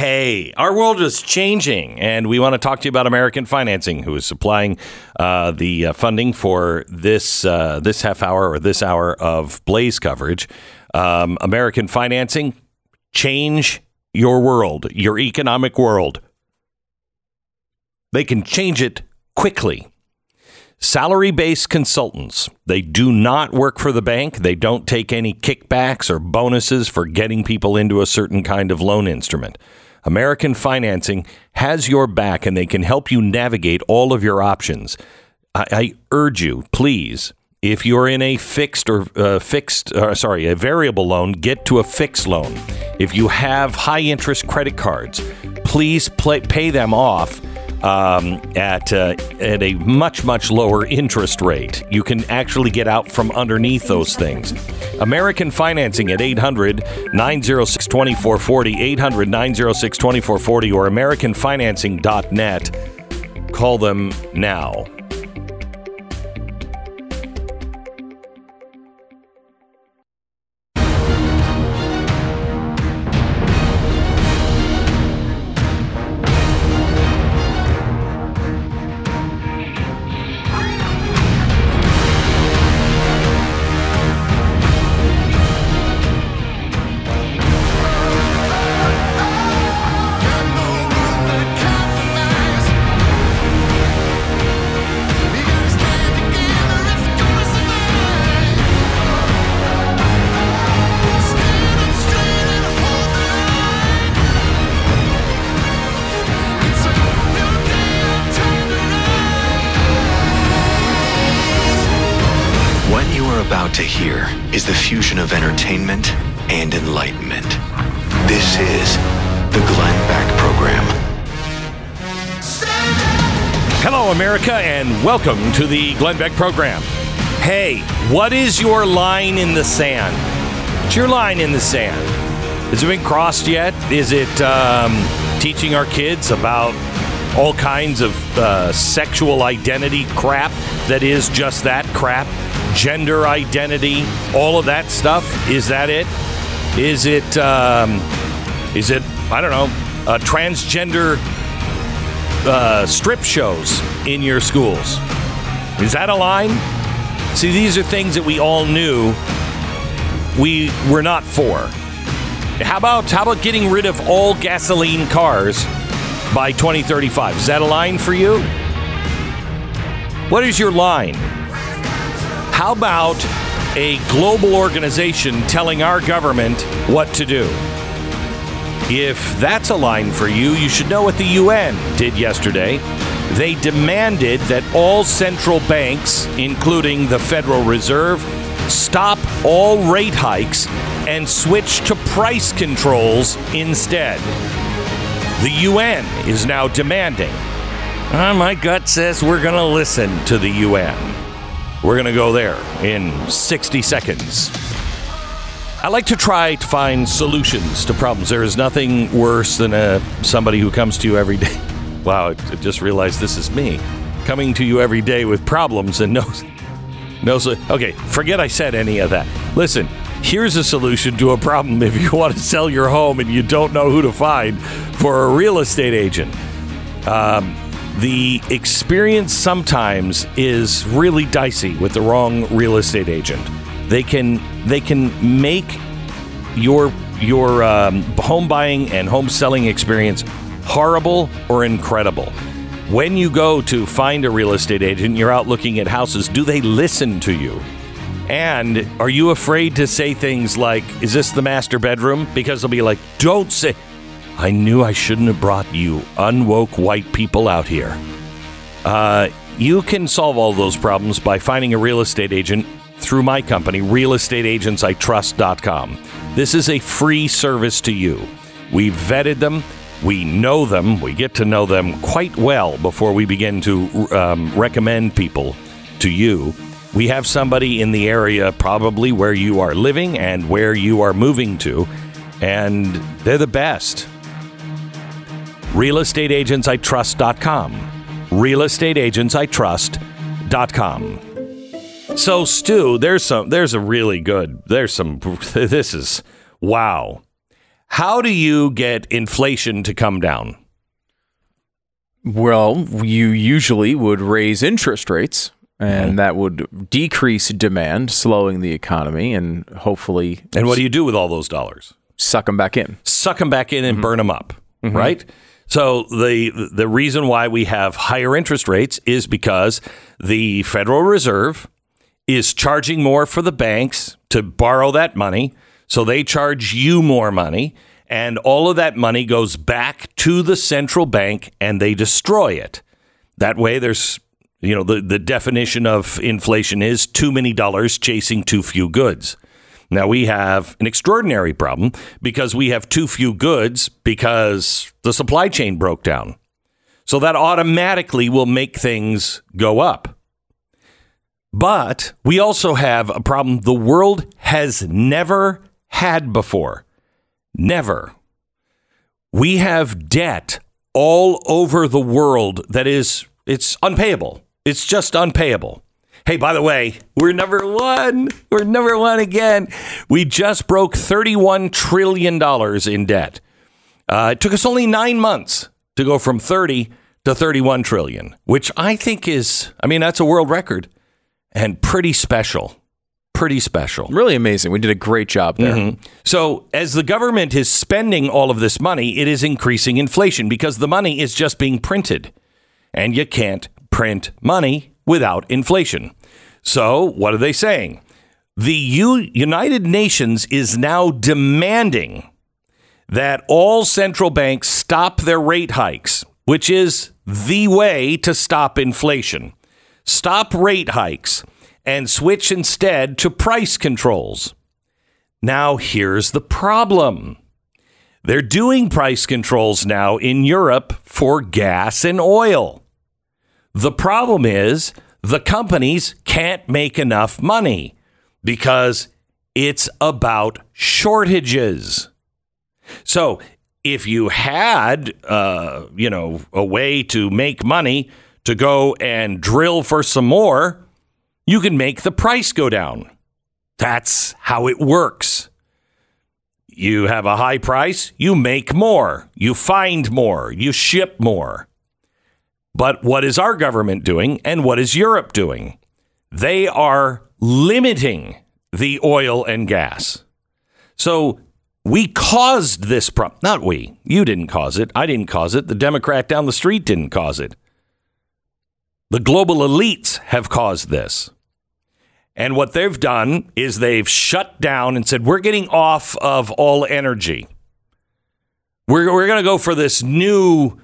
Hey, our world is changing, and we want to talk to you about American Financing, who is supplying uh, the uh, funding for this uh, this half hour or this hour of Blaze coverage. Um, American Financing, change your world, your economic world. They can change it quickly. Salary based consultants. They do not work for the bank. They don't take any kickbacks or bonuses for getting people into a certain kind of loan instrument. American Financing has your back and they can help you navigate all of your options. I, I urge you, please, if you're in a fixed or uh, fixed, uh, sorry, a variable loan, get to a fixed loan. If you have high interest credit cards, please play, pay them off um, at uh, at a much much lower interest rate. You can actually get out from underneath those things. American Financing at 800 906 2440, 800 906 2440, or AmericanFinancing.net. Call them now. Welcome to the Glenn Beck program. Hey, what is your line in the sand? What's your line in the sand? Has it been crossed yet? Is it um, teaching our kids about all kinds of uh, sexual identity crap that is just that crap? Gender identity, all of that stuff? Is that it? Is it, um, is it, I don't know, a transgender uh, strip shows in your schools. Is that a line? See, these are things that we all knew we were not for. How about how about getting rid of all gasoline cars by 2035? Is that a line for you? What is your line? How about a global organization telling our government what to do? If that's a line for you, you should know what the UN did yesterday. They demanded that all central banks, including the Federal Reserve, stop all rate hikes and switch to price controls instead. The UN is now demanding. Uh, my gut says we're going to listen to the UN. We're going to go there in 60 seconds. I like to try to find solutions to problems. There is nothing worse than a, somebody who comes to you every day. Wow, I just realized this is me coming to you every day with problems and knows knows. Okay, forget I said any of that. Listen, here's a solution to a problem if you want to sell your home and you don't know who to find for a real estate agent. Um, the experience sometimes is really dicey with the wrong real estate agent. They can they can make your your um, home buying and home selling experience horrible or incredible? When you go to find a real estate agent, you're out looking at houses, do they listen to you? And are you afraid to say things like, Is this the master bedroom? Because they'll be like, Don't say, I knew I shouldn't have brought you unwoke white people out here. Uh, you can solve all those problems by finding a real estate agent through my company, realestateagentsitrust.com. This is a free service to you. We vetted them. We know them. We get to know them quite well before we begin to um, recommend people to you. We have somebody in the area, probably where you are living and where you are moving to, and they're the best. RealestateAgentsITrust.com. RealestateAgentsITrust.com. So, Stu, there's some. There's a really good. There's some. This is wow. How do you get inflation to come down? Well, you usually would raise interest rates, and that would decrease demand, slowing the economy, and hopefully And what do you do with all those dollars? suck them back in. suck them back in and mm-hmm. burn them up, mm-hmm. right? So the the reason why we have higher interest rates is because the Federal Reserve is charging more for the banks to borrow that money, so they charge you more money, and all of that money goes back to the central bank and they destroy it. That way there's you know the the definition of inflation is too many dollars chasing too few goods. Now we have an extraordinary problem because we have too few goods because the supply chain broke down. So that automatically will make things go up. But we also have a problem the world has never had before. Never. We have debt all over the world that is it's unpayable. It's just unpayable. Hey, by the way, we're number one. We're number one again. We just broke $31 trillion in debt. Uh, it took us only nine months to go from 30 to 31 trillion, which I think is, I mean, that's a world record and pretty special. Pretty special. Really amazing. We did a great job there. Mm-hmm. So, as the government is spending all of this money, it is increasing inflation because the money is just being printed. And you can't print money without inflation. So, what are they saying? The U- United Nations is now demanding that all central banks stop their rate hikes, which is the way to stop inflation. Stop rate hikes and switch instead to price controls. Now, here's the problem. They're doing price controls now in Europe for gas and oil. The problem is the companies can't make enough money because it's about shortages. So, if you had, uh, you know, a way to make money to go and drill for some more, you can make the price go down. That's how it works. You have a high price, you make more, you find more, you ship more. But what is our government doing and what is Europe doing? They are limiting the oil and gas. So we caused this problem. Not we. You didn't cause it. I didn't cause it. The Democrat down the street didn't cause it. The global elites have caused this. And what they've done is they've shut down and said, we're getting off of all energy. We're, we're going to go for this new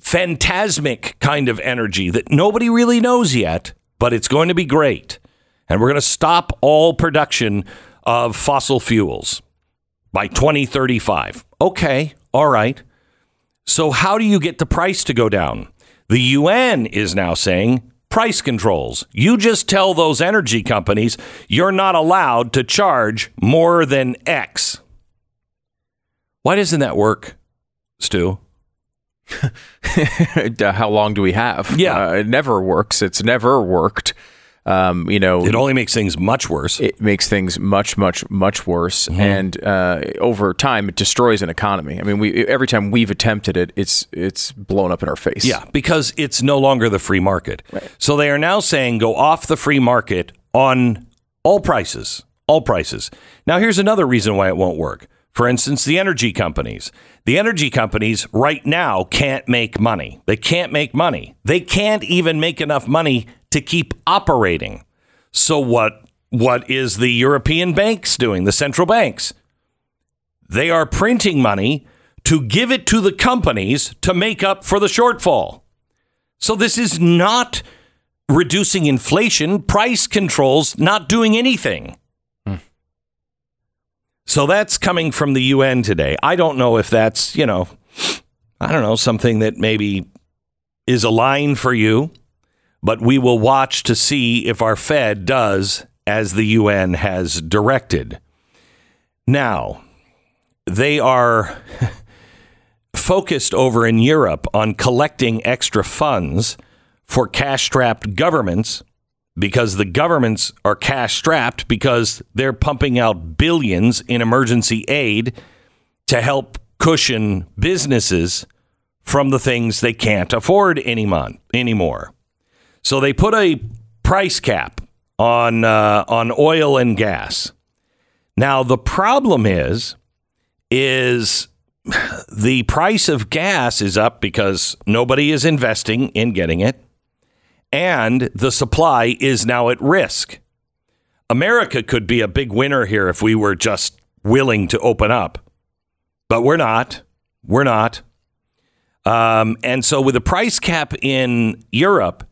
phantasmic kind of energy that nobody really knows yet, but it's going to be great. And we're going to stop all production of fossil fuels by 2035. Okay, all right. So, how do you get the price to go down? The UN is now saying price controls. You just tell those energy companies you're not allowed to charge more than X. Why doesn't that work, Stu? How long do we have? Yeah. Uh, it never works. It's never worked. Um, you know, It only makes things much worse. it makes things much, much, much worse, Mm-hmm. and uh, over time, it destroys an economy. I mean, we every time we've attempted it, it's it's blown up in our face. Yeah, because it's no longer the free market. So they are now saying go off the free market on all prices, all prices. Now, here's another reason why it won't work. For instance, the energy companies. The energy companies right now can't make money. They can't make money. They can't even make enough money to keep operating. So what what is the European banks doing? The central banks. They are printing money to give it to the companies to make up for the shortfall. So this is not reducing inflation, price controls not doing anything. So that's coming from the UN today. I don't know if that's, you know, I don't know, something that maybe is a line for you, but we will watch to see if our Fed does as the UN has directed. Now, they are focused over in Europe on collecting extra funds for cash strapped governments because the governments are cash strapped because they're pumping out billions in emergency aid to help cushion businesses from the things they can't afford anymore. So they put a price cap on uh, on oil and gas. Now the problem is is the price of gas is up because nobody is investing in getting it and the supply is now at risk. America could be a big winner here if we were just willing to open up, but we're not. We're not. Um, and so, with a price cap in Europe,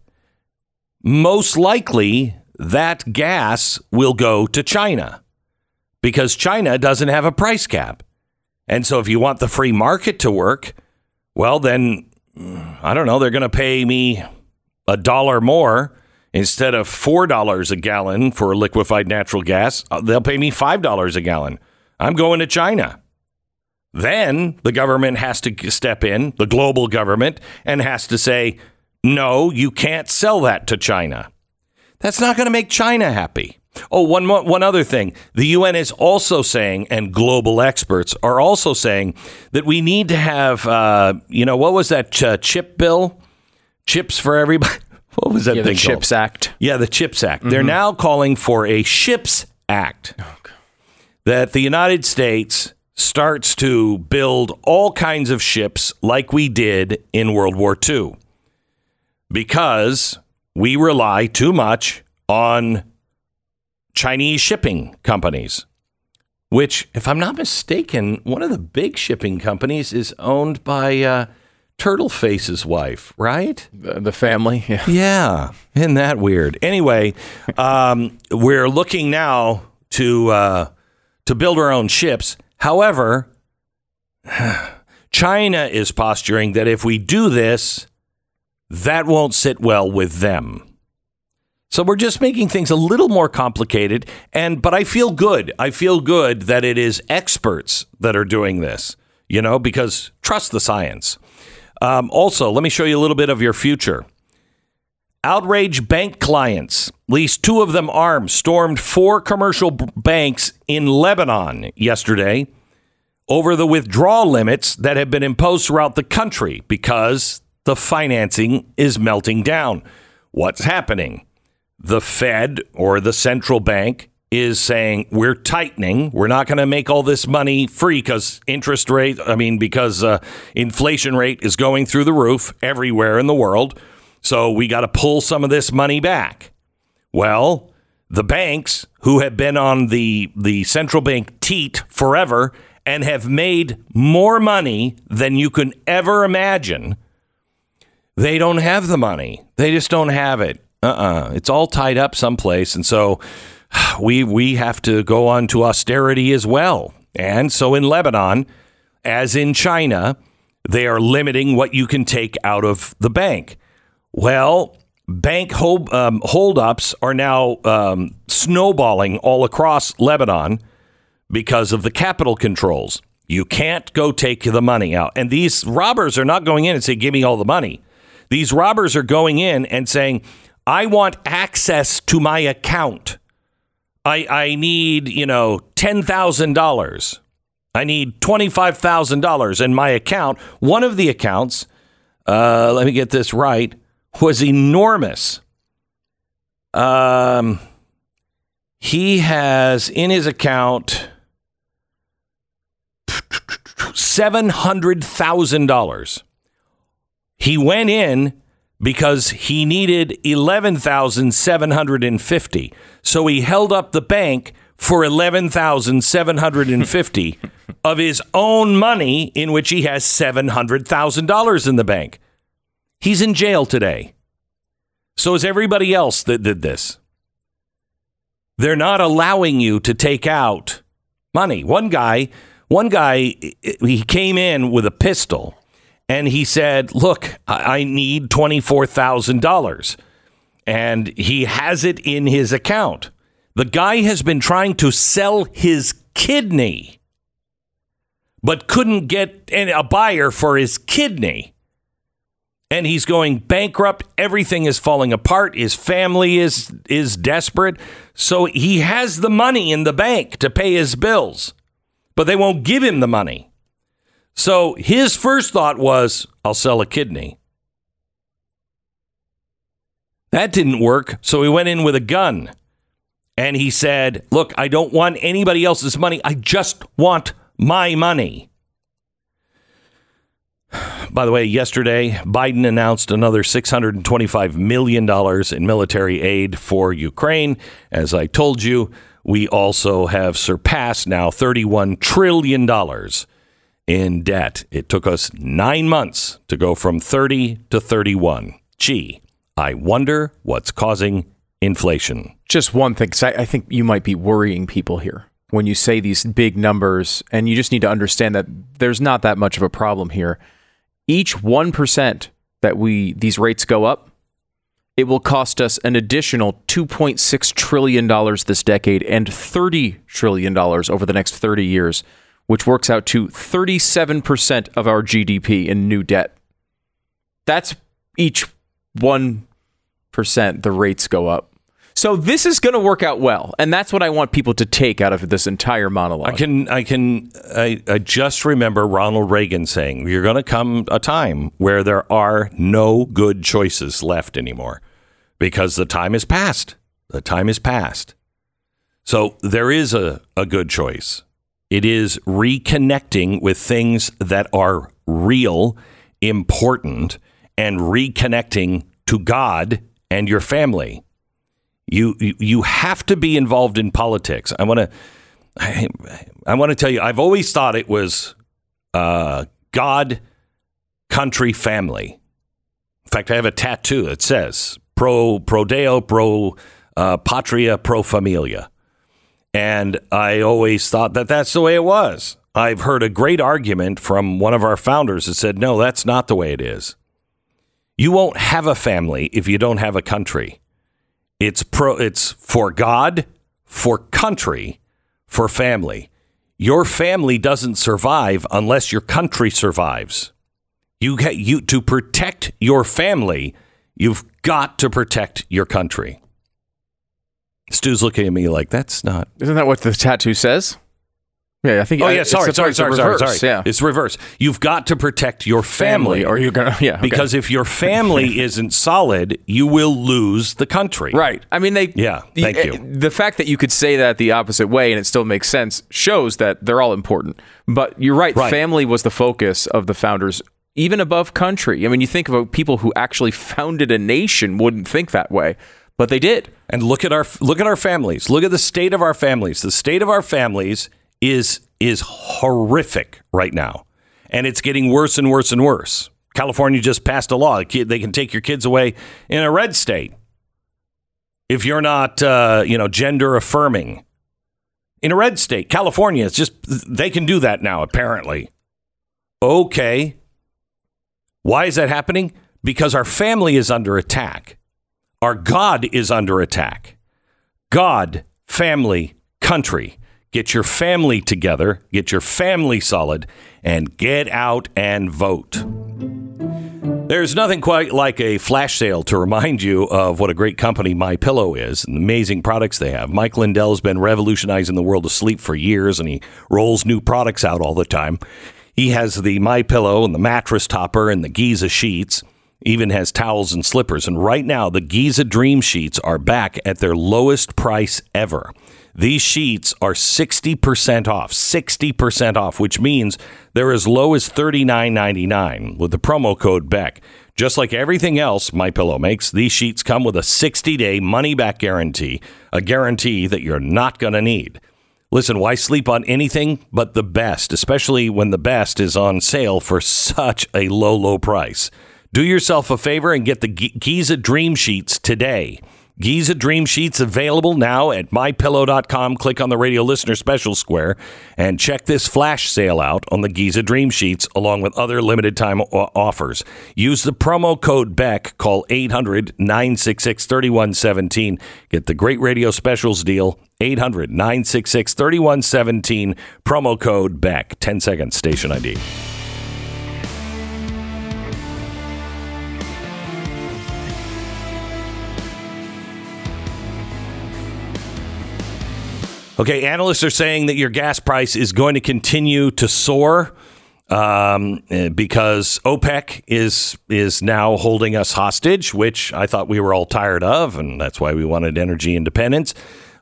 most likely that gas will go to China because China doesn't have a price cap. And so, if you want the free market to work, well, then I don't know, they're going to pay me a dollar more instead of $4 a gallon for liquefied natural gas, uh, they'll pay me $5 a gallon. I'm going to China. Then the government has to step in, the global government, and has to say, no, you can't sell that to China. That's not going to make China happy. Oh, one, one other thing. The UN is also saying, and global experts are also saying, that we need to have, uh, you know, what was that ch- uh, chip bill? Chips for everybody. What was that yeah, thing? The Chips called? Act. Yeah, the Chips Act. Mm-hmm. They're now calling for a Ships Act oh, that the United States starts to build all kinds of ships like we did in World War II because we rely too much on Chinese shipping companies. Which, if I'm not mistaken, one of the big shipping companies is owned by uh, Turtleface's wife, right? The, the family. Yeah. yeah. Isn't that weird? Anyway, um, we're looking now to uh, to build our own ships. However, China is posturing that if we do this, that won't sit well with them. So we're just making things a little more complicated and but I feel good. I feel good that it is experts that are doing this, you know, because trust the science. Um, also, let me show you a little bit of your future. Outrage bank clients, at least two of them armed, stormed four commercial banks in Lebanon yesterday over the withdrawal limits that have been imposed throughout the country because the financing is melting down. What's happening? The Fed or the central bank is saying we're tightening. We're not going to make all this money free because interest rate, I mean, because uh, inflation rate is going through the roof everywhere in the world. So we got to pull some of this money back. Well, the banks who have been on the, the central bank teat forever and have made more money than you can ever imagine, they don't have the money. They just don't have it. Uh uh-uh. uh It's all tied up someplace. And so we we have to go on to austerity as well. And so in Lebanon, as in China, they are limiting what you can take out of the bank. Well, bank hold, um, holdups are now um, snowballing all across Lebanon because of the capital controls. You can't go take the money out. And these robbers are not going in and saying, Give me all the money. These robbers are going in and saying, I want access to my account. I, I need, you know, $10,000. I need $25,000 in my account. One of the accounts, uh, let me get this right, was enormous. Um, he has in his account $700,000. He went in because he needed 11,750. So he held up the bank for 11,750 of his own money in which he has $700,000 in the bank. He's in jail today. So is everybody else that did this. They're not allowing you to take out money. One guy, one guy he came in with a pistol and he said, "Look, I need $24,000." And he has it in his account. The guy has been trying to sell his kidney but couldn't get a buyer for his kidney and he's going bankrupt. Everything is falling apart. His family is is desperate. So he has the money in the bank to pay his bills, but they won't give him the money. So his first thought was, I'll sell a kidney. That didn't work. So he went in with a gun and he said, Look, I don't want anybody else's money. I just want my money. By the way, yesterday, Biden announced another $625 million in military aid for Ukraine. As I told you, we also have surpassed now $31 trillion in debt. It took us nine months to go from 30 to 31. Gee, I wonder what's causing inflation. Just one thing, because I, I think you might be worrying people here when you say these big numbers, and you just need to understand that there's not that much of a problem here each 1% that we these rates go up, it will cost us an additional 2.6 trillion dollars this decade and 30 trillion dollars over the next 30 years, which works out to 37% of our GDP in new debt. That's each 1% the rates go up. So this is going to work out well, and that's what I want people to take out of this entire monologue. I can, I can, I, I just remember Ronald Reagan saying, "You're going to come a time where there are no good choices left anymore, because the time is past. The time is past. So there is a, a good choice. It is reconnecting with things that are real, important, and reconnecting to God and your family." You you have to be involved in politics. I want to I, I want to tell you. I've always thought it was uh, God, country, family. In fact, I have a tattoo that says "Pro Pro Deo, Pro uh, Patria, Pro Familia," and I always thought that that's the way it was. I've heard a great argument from one of our founders that said, "No, that's not the way it is. You won't have a family if you don't have a country." It's pro it's for God, for country, for family. Your family doesn't survive unless your country survives. You get you to protect your family, you've got to protect your country. Stu's looking at me like that's not. Isn't that what the tattoo says? Yeah, I think. Oh yeah, sorry, sorry, sorry, sorry, sorry. Yeah, it's reverse. You've got to protect your family, family or you're gonna yeah. Okay. Because if your family isn't solid, you will lose the country. Right. I mean, they. Yeah. Thank the, you. The fact that you could say that the opposite way and it still makes sense shows that they're all important. But you're right. Right. Family was the focus of the founders, even above country. I mean, you think about people who actually founded a nation wouldn't think that way, but they did. And look at our look at our families. Look at the state of our families. The state of our families is is horrific right now, and it's getting worse and worse and worse. California just passed a law; they can take your kids away in a red state if you're not, uh, you know, gender affirming. In a red state, California, it's just they can do that now. Apparently, okay. Why is that happening? Because our family is under attack. Our God is under attack. God, family, country. Get your family together, get your family solid, and get out and vote. There's nothing quite like a flash sale to remind you of what a great company My Pillow is and the amazing products they have. Mike Lindell's been revolutionizing the world of sleep for years and he rolls new products out all the time. He has the My Pillow and the mattress topper and the Giza sheets. Even has towels and slippers. And right now, the Giza Dream Sheets are back at their lowest price ever. These sheets are 60% off, 60% off, which means they're as low as $39.99 with the promo code BECK. Just like everything else My Pillow makes, these sheets come with a 60-day money-back guarantee, a guarantee that you're not going to need. Listen, why sleep on anything but the best, especially when the best is on sale for such a low, low price? Do yourself a favor and get the Giza Dream Sheets today. Giza Dream Sheets available now at mypillow.com. Click on the radio listener special square and check this flash sale out on the Giza Dream Sheets along with other limited time offers. Use the promo code BECK. Call 800 966 3117. Get the great radio specials deal. 800 966 3117. Promo code BECK. 10 seconds station ID. Okay, analysts are saying that your gas price is going to continue to soar um, eh, because OPEC is is now holding us hostage, which I thought we were all tired of, and that's why we wanted energy independence.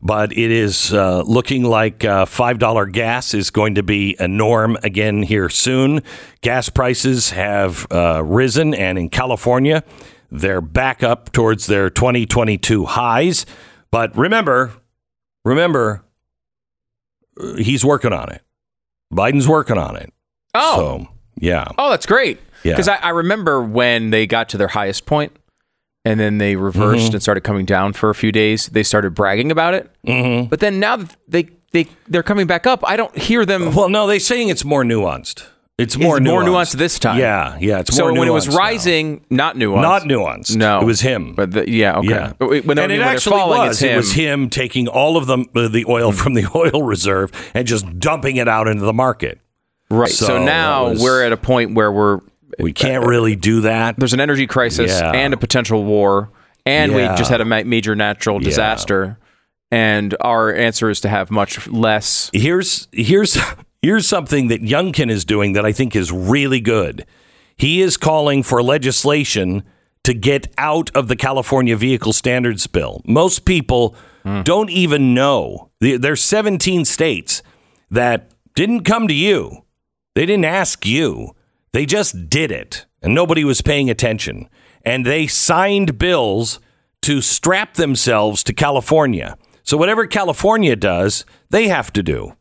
But it is uh, looking like uh, five dollar gas is going to be a norm again here soon. Gas prices have uh, risen, and in California, they're back up towards their 2022 highs. But remember, remember he's working on it. Biden's working on it. Oh, so, yeah. Oh, that's great. Yeah. Because I, I, remember when they got to their highest point and then they reversed mm-hmm. and started coming down for a few days. They started bragging about it. Mm-hmm. But then now they they they're coming back up. I don't hear them. Well, no, they're saying it's more nuanced. It's more nuanced. more nuanced this time. Yeah, yeah. It's so when it was rising, now. not nuanced. Not nuanced. No, it was him. But the, yeah, okay. Yeah. When and it actually falling, was. It was him taking all of the uh, the oil from the oil reserve and just dumping it out into the market. Right. So, so now was, we're at a point where we're we can't uh, really do that. There's an energy crisis yeah. and a potential war, and yeah. we just had a ma- major natural disaster. And our answer is to have much less. Here's here's Here's something that Youngkin is doing that I think is really good. He is calling for legislation to get out of the California Vehicle Standards Bill. Most people mm. don't even know. There's 17 states that didn't come to you. They didn't ask you. They just did it, and nobody was paying attention. And they signed bills to strap themselves to California. So whatever California does, they have to do.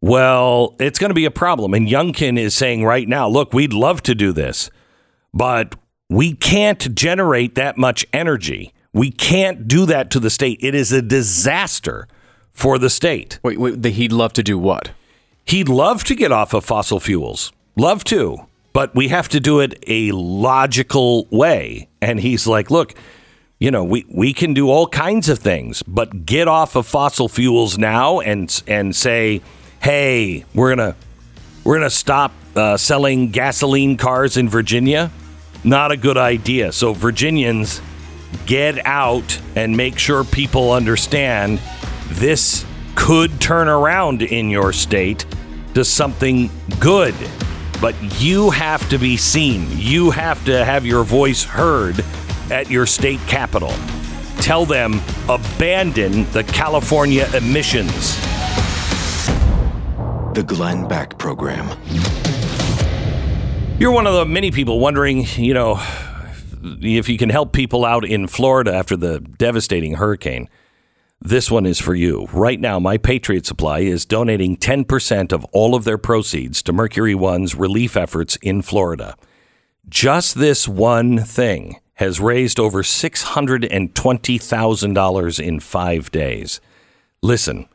Well, it's going to be a problem. And Youngkin is saying right now, look, we'd love to do this, but we can't generate that much energy. We can't do that to the state. It is a disaster for the state. Wait, wait he'd love to do what? He'd love to get off of fossil fuels. Love to. But we have to do it a logical way. And he's like, look, you know, we, we can do all kinds of things, but get off of fossil fuels now and and say, hey, we're gonna we're gonna stop uh, selling gasoline cars in Virginia. Not a good idea. So Virginians, get out and make sure people understand this could turn around in your state to something good. But you have to be seen. You have to have your voice heard at your state capital. Tell them abandon the California emissions the Glenn Beck Program. You're one of the many people wondering, you know, if you can help people out in Florida after the devastating hurricane. This one is for you. Right now, My Patriot Supply is donating 10% of all of their proceeds to Mercury One's relief efforts in Florida. Just this one thing has raised over $620,000 in five days. Listen,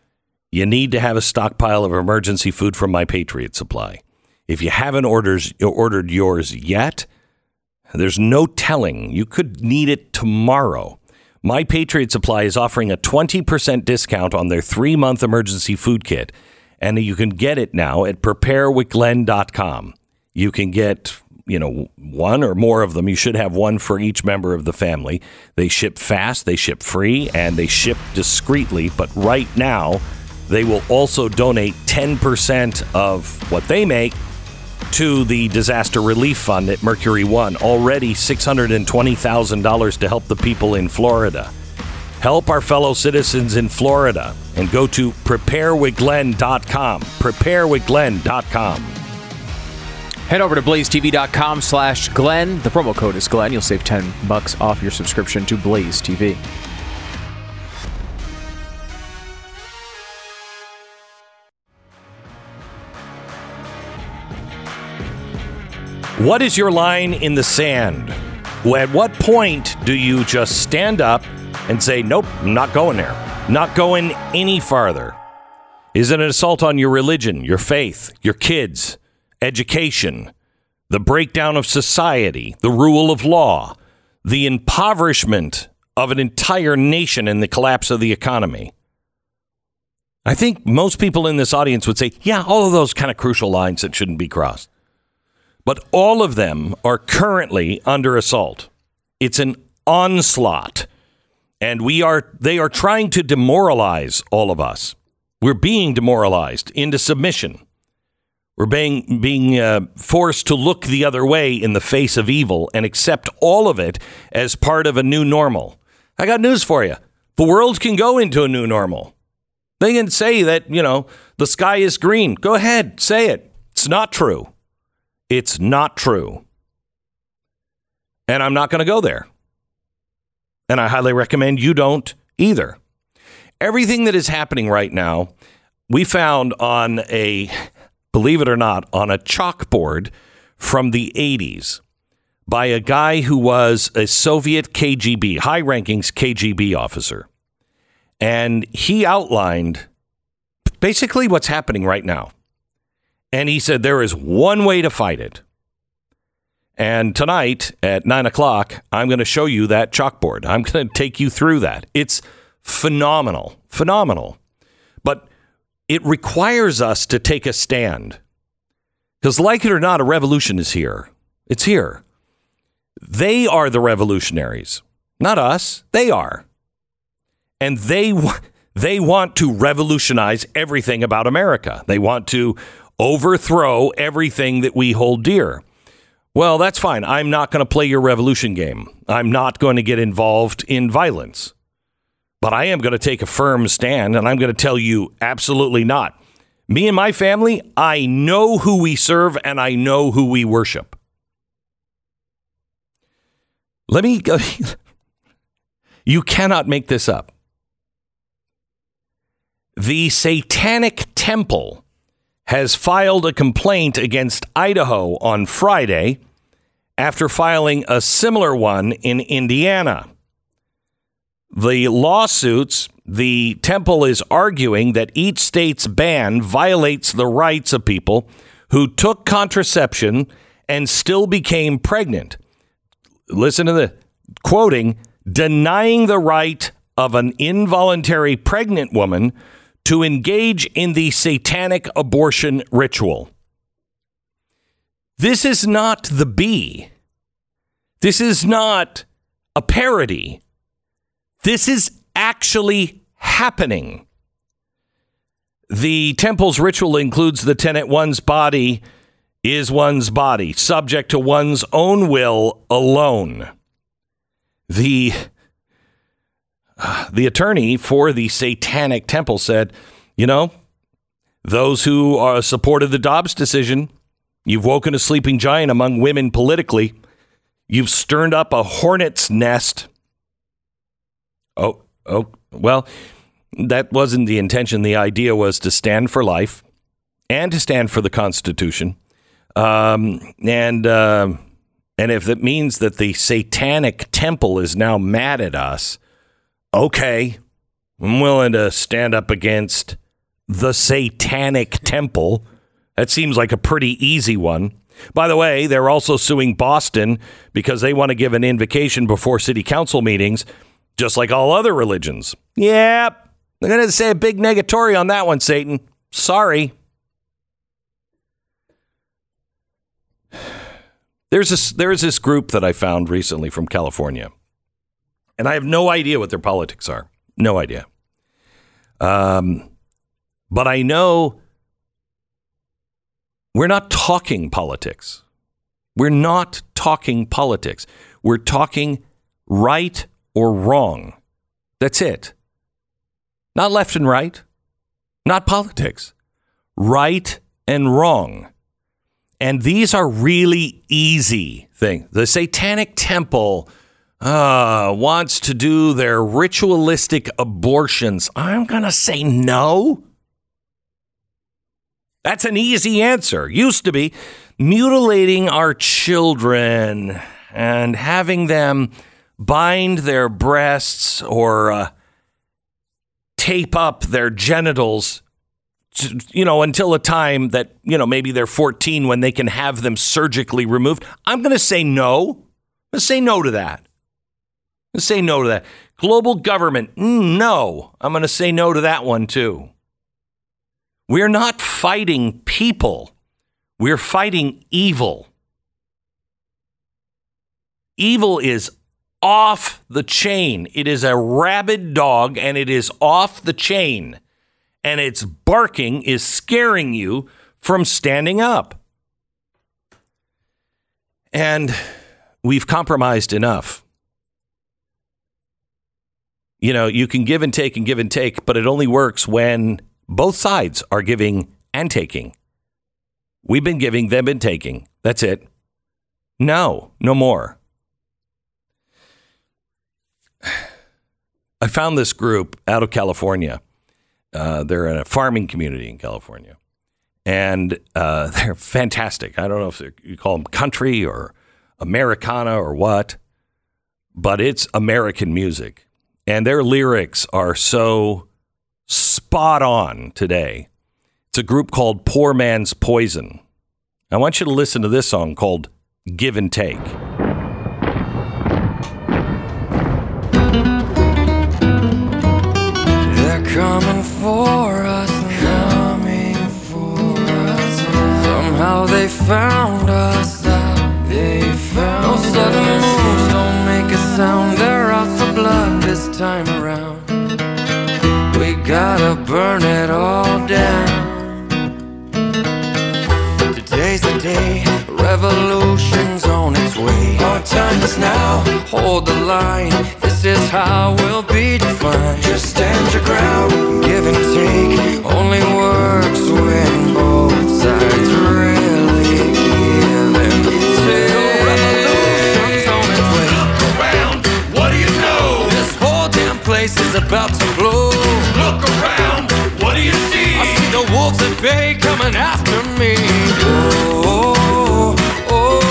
you need to have a stockpile of emergency food from My Patriot Supply. If you haven't orders, ordered yours yet, there's no telling. You could need it tomorrow. My Patriot Supply is offering a 20% discount on their three month emergency food kit, and you can get it now at preparewithglenn.com. You can get you know one or more of them you should have one for each member of the family they ship fast they ship free and they ship discreetly but right now they will also donate 10% of what they make to the disaster relief fund at Mercury One. Already $620,000 to help the people in Florida. Help our fellow citizens in Florida and go to preparewithglenn.com. Preparewithglenn.com. Head over to blazetv.com slash Glenn. The promo code is Glenn. You'll save 10 bucks off your subscription to Blaze TV. What is your line in the sand? At what point do you just stand up and say, nope, I'm not going there, not going any farther? Is it an assault on your religion, your faith, your kids, education, the breakdown of society, the rule of law, the impoverishment of an entire nation, and the collapse of the economy? I think most people in this audience would say, yeah, all of those kind of crucial lines that shouldn't be crossed but all of them are currently under assault. It's an onslaught. And we are they are trying to demoralize all of us. We're being demoralized into submission. We're being being uh, forced to look the other way in the face of evil and accept all of it as part of a new normal. I got news for you. The world can go into a new normal. They can say that, you know, the sky is green. Go ahead, say it. It's not true. It's not true. And I'm not going to go there. And I highly recommend you don't either. Everything that is happening right now, we found on a, believe it or not, on a chalkboard from the 80s by a guy who was a Soviet KGB, high rankings KGB officer. And he outlined basically what's happening right now. And he said there is one way to fight it. And tonight at nine o'clock, I'm going to show you that chalkboard. I'm going to take you through that. It's phenomenal, phenomenal. But it requires us to take a stand. Because, like it or not, a revolution is here. It's here. They are the revolutionaries, not us. They are. And they, they want to revolutionize everything about America. They want to overthrow everything that we hold dear. Well, that's fine. I'm not going to play your revolution game. I'm not going to get involved in violence. But I am going to take a firm stand and I'm going to tell you absolutely not. Me and my family, I know who we serve and I know who we worship. Let me go. you cannot make this up. The Satanic Temple has filed a complaint against Idaho on Friday after filing a similar one in Indiana. The lawsuits, the temple is arguing that each state's ban violates the rights of people who took contraception and still became pregnant. Listen to the quoting denying the right of an involuntary pregnant woman to engage in the satanic abortion ritual. This is not the bee. This is not a parody. This is actually happening. The temple's ritual includes the tenet one's body is one's body, subject to one's own will alone. The the attorney for the Satanic Temple said, you know, those who are supported the Dobbs decision, you've woken a sleeping giant among women politically. You've stirred up a hornet's nest. Oh, oh, well, that wasn't the intention. The idea was to stand for life and to stand for the Constitution. Um, and uh, and if it means that the Satanic Temple is now mad at us, okay, I'm willing to stand up against the Satanic Temple. That seems like a pretty easy one. By the way, they're also suing Boston because they want to give an invocation before city council meetings, just like all other religions. Yep, they're going to say a big negatory on that one, Satan. Sorry. There's this, there's this group that I found recently from California and I have no idea what their politics are. No idea. Um, but I know We're not talking politics. We're not talking politics. We're talking right or wrong. That's it. Not left and right, not politics. Right and wrong. And these are really easy things. The Satanic Temple uh, wants to do their ritualistic abortions. I'm going to say no. That's an easy answer. Used to be mutilating our children and having them bind their breasts or uh, tape up their genitals you know until a time that you know maybe they're 14 when they can have them surgically removed i'm going to say no i'm going to say no to that say no to that global government no i'm going to say no to that one too we're not fighting people we're fighting evil evil is off the chain. It is a rabid dog and it is off the chain. And its barking is scaring you from standing up. And we've compromised enough. You know, you can give and take and give and take, but it only works when both sides are giving and taking. We've been giving, they've been taking. That's it. No, no more. I found this group out of California. Uh, they're in a farming community in California, and uh, they're fantastic. I don't know if you call them country or Americana or what, but it's American music, and their lyrics are so spot on today. It's a group called Poor Man's Poison. I want you to listen to this song called Give and Take. coming for us, coming for us. Somehow they found us out. They found no sudden moves, don't make a sound. This time around. We gotta burn it all down. Today's the day, revolution's on its way. Our time is now, hold the line. This is how we'll be defined. Just stand your ground, give and take. Only works when both sides really about to blow. Look around. What do you see? I see the wolves at bay coming after me. Oh, oh,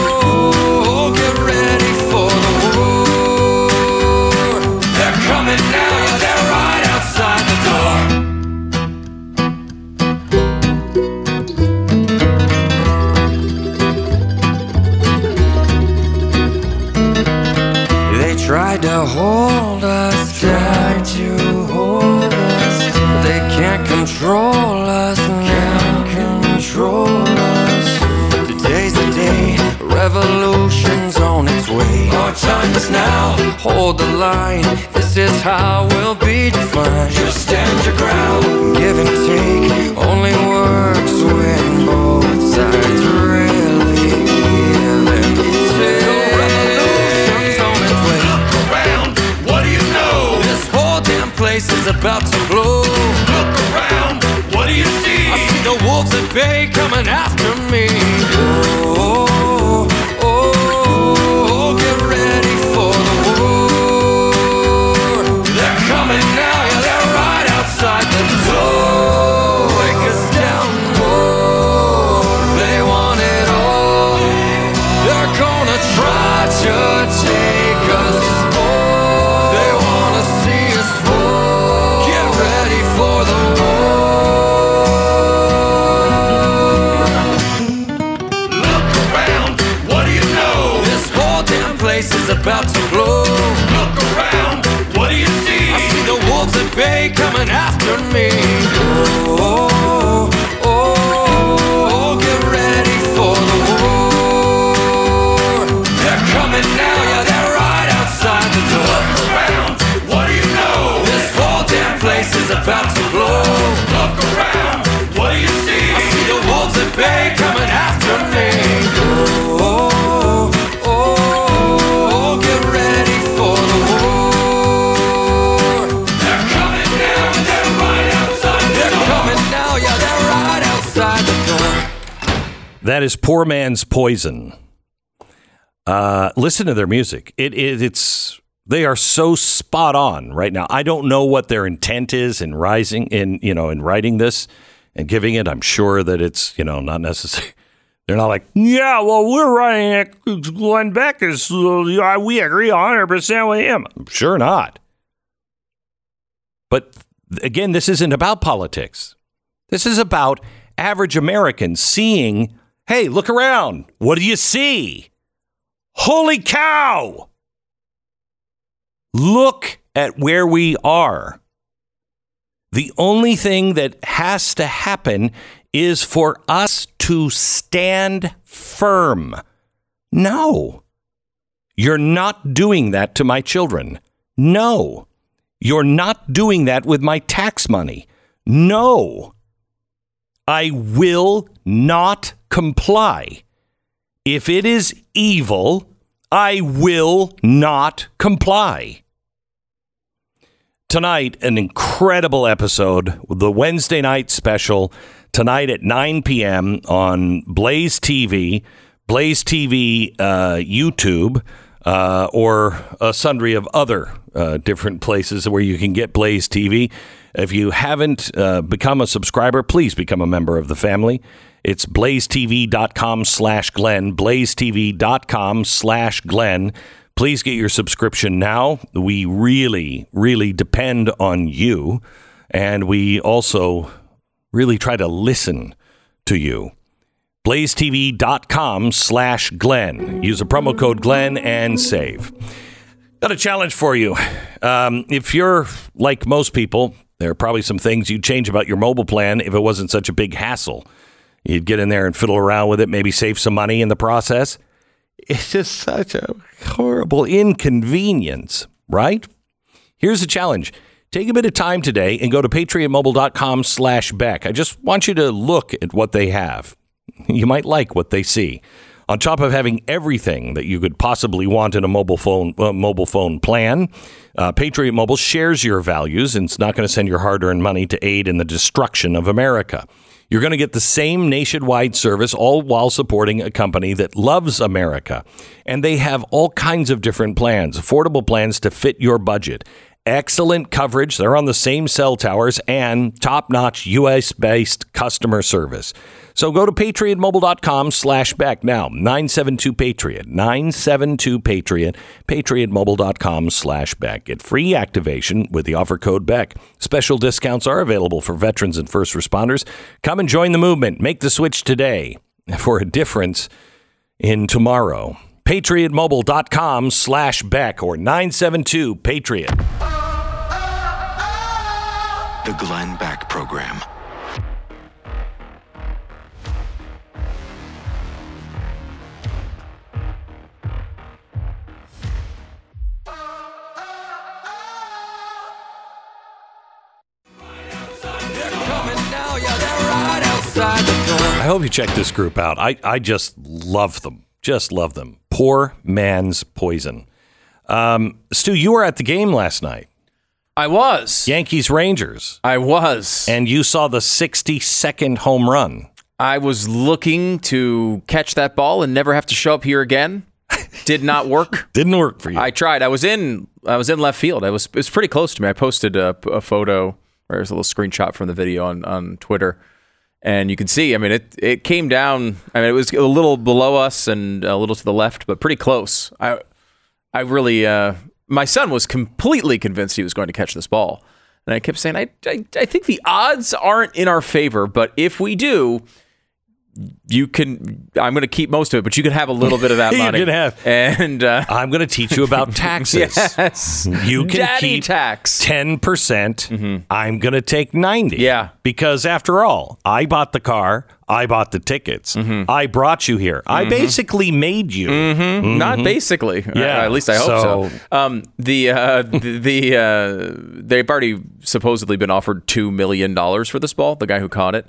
oh, get ready for the war. They're coming now, they're right outside the door. They tried to hold Revolution's on its way. Our time is now. Hold the line. This is how we'll be defined. Just stand your ground. Give and take. Only works when both sides really give and take. Revolution's on its way. Around. What do you know? This whole damn place is about to blow. Look around. What do you see? I see the wolves at bay coming after me. Oh, That is Poor Man's Poison. Uh, listen to their music. It, it it's they are so spot on right now. I don't know what their intent is in rising in you know in writing this and giving it. I'm sure that it's you know not necessary. They're not like yeah, well we're writing it. Glenn Beck is uh, we agree 100 percent with him. I'm sure not. But again, this isn't about politics. This is about average Americans seeing. Hey, look around. What do you see? Holy cow! Look at where we are. The only thing that has to happen is for us to stand firm. No. You're not doing that to my children. No. You're not doing that with my tax money. No. I will not comply. If it is evil, I will not comply. Tonight, an incredible episode, the Wednesday night special, tonight at 9 p.m. on Blaze TV, Blaze TV uh, YouTube, uh, or a sundry of other uh, different places where you can get Blaze TV. If you haven't uh, become a subscriber, please become a member of the family. It's blazetv.com slash Glenn, blazetv.com slash Glenn. Please get your subscription now. We really, really depend on you. And we also really try to listen to you. blazetv.com slash Glenn. Use a promo code Glenn and save. Got a challenge for you. Um, if you're like most people, there are probably some things you'd change about your mobile plan if it wasn't such a big hassle. You'd get in there and fiddle around with it, maybe save some money in the process. It's just such a horrible inconvenience, right? Here's the challenge. Take a bit of time today and go to patriotmobile.com slash Beck. I just want you to look at what they have. You might like what they see. On top of having everything that you could possibly want in a mobile phone uh, mobile phone plan, uh, Patriot Mobile shares your values and it's not going to send your hard-earned money to aid in the destruction of America. You're going to get the same nationwide service, all while supporting a company that loves America. And they have all kinds of different plans, affordable plans to fit your budget. Excellent coverage. They're on the same cell towers and top notch US based customer service. So go to patriotmobile.com slash Beck now. 972 Patriot. 972 Patriot. Patriotmobile.com slash Beck. Get free activation with the offer code Beck. Special discounts are available for veterans and first responders. Come and join the movement. Make the switch today for a difference in tomorrow. PatriotMobile.com slash Beck or 972 Patriot. The Glenn Beck Program. I hope you check this group out. I, I just love them. Just love them. Poor man's poison. Um, Stu, you were at the game last night. I was. Yankees Rangers. I was. And you saw the 60 second home run. I was looking to catch that ball and never have to show up here again. Did not work. Didn't work for you. I tried. I was in. I was in left field. I was. It was pretty close to me. I posted a, a photo or there's a little screenshot from the video on on Twitter, and you can see. I mean, it it came down. I mean, it was a little below us and a little to the left, but pretty close. I I really. Uh, my son was completely convinced he was going to catch this ball, and I kept saying, I I, I think the odds aren't in our favor, but if we do. You can. I'm going to keep most of it, but you can have a little bit of that You money. can have. and uh, I'm going to teach you about taxes. yes, You can Daddy keep tax. 10%. percent I'm going to take 90. Yeah. Because after all, I bought the car, I bought the tickets. Mm-hmm. I brought you here. I basically made you. Not basically. Mm-hmm. Yeah, Uh, at least I hope so. so- Um, the uh, the, the uh, they've already supposedly been offered two million dollars for this ball. The guy who caught it,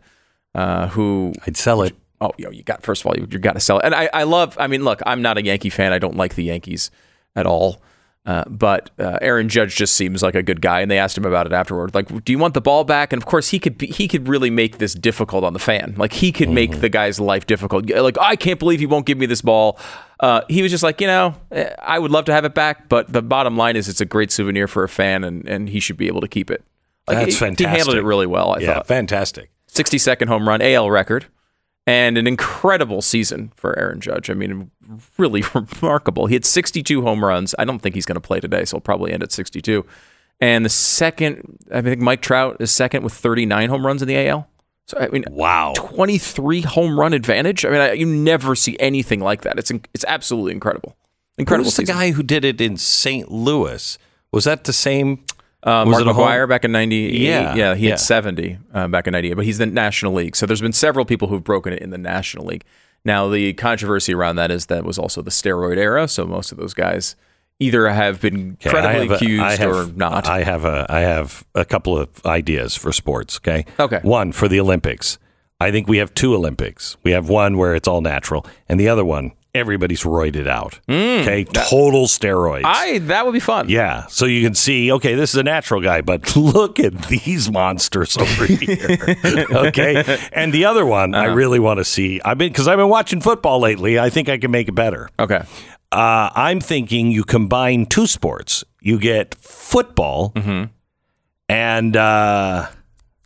uh, who I'd sell it. oh you, you got first of all you, you got to sell it. And I, I love. I mean, look, I'm not a Yankee fan. I don't like the Yankees at all. Uh, but uh, Aaron Judge just seems like a good guy, and they asked him about it afterward. Like, do you want the ball back? And of course, he could be, he could really make this difficult on the fan. Like, he could make the guy's life difficult. Like, I can't believe he won't give me this ball. Uh, he was just like, you know, eh, I would love to have it back, but the bottom line is, it's a great souvenir for a fan, and, and he should be able to keep it. Like, That's he, fantastic. He handled it really well. I yeah, thought. fantastic. 60 second home run, AL record, and an incredible season for Aaron Judge. I mean, really remarkable. He had 62 home runs. I don't think he's going to play today, so he'll probably end at 62. And the second, I think Mike Trout is second with 39 home runs in the AL. So I mean, Wow. 23 home run advantage. I mean, I, you never see anything like that. It's it's absolutely incredible. Incredible Who's the guy who did it in St. Louis? Was that the same? Uh, Was Mark it a McGwire back in '98. Yeah, yeah, he yeah. had 70 uh, back in '98, but he's in the National League. So there's been several people who've broken it in the National League. Now the controversy around that is that was also the steroid era, so most of those guys either have been Okay, credibly have accused I have- or not. I have a I have a couple of ideas for sports. Okay. Okay. One for the Olympics. I think we have two Olympics. We have one where it's all natural, and the other one everybody's roided out. okay. Total steroids. Mm. I that would be fun. yeah, so you can see, okay, this is a natural guy, but look at these monsters over here. okay, and the other one Uh-huh. I really want to see. I've been because I've been watching football lately. I think I can make it better. Okay. Uh, I'm thinking you combine two sports. You get football Mm-hmm. and uh,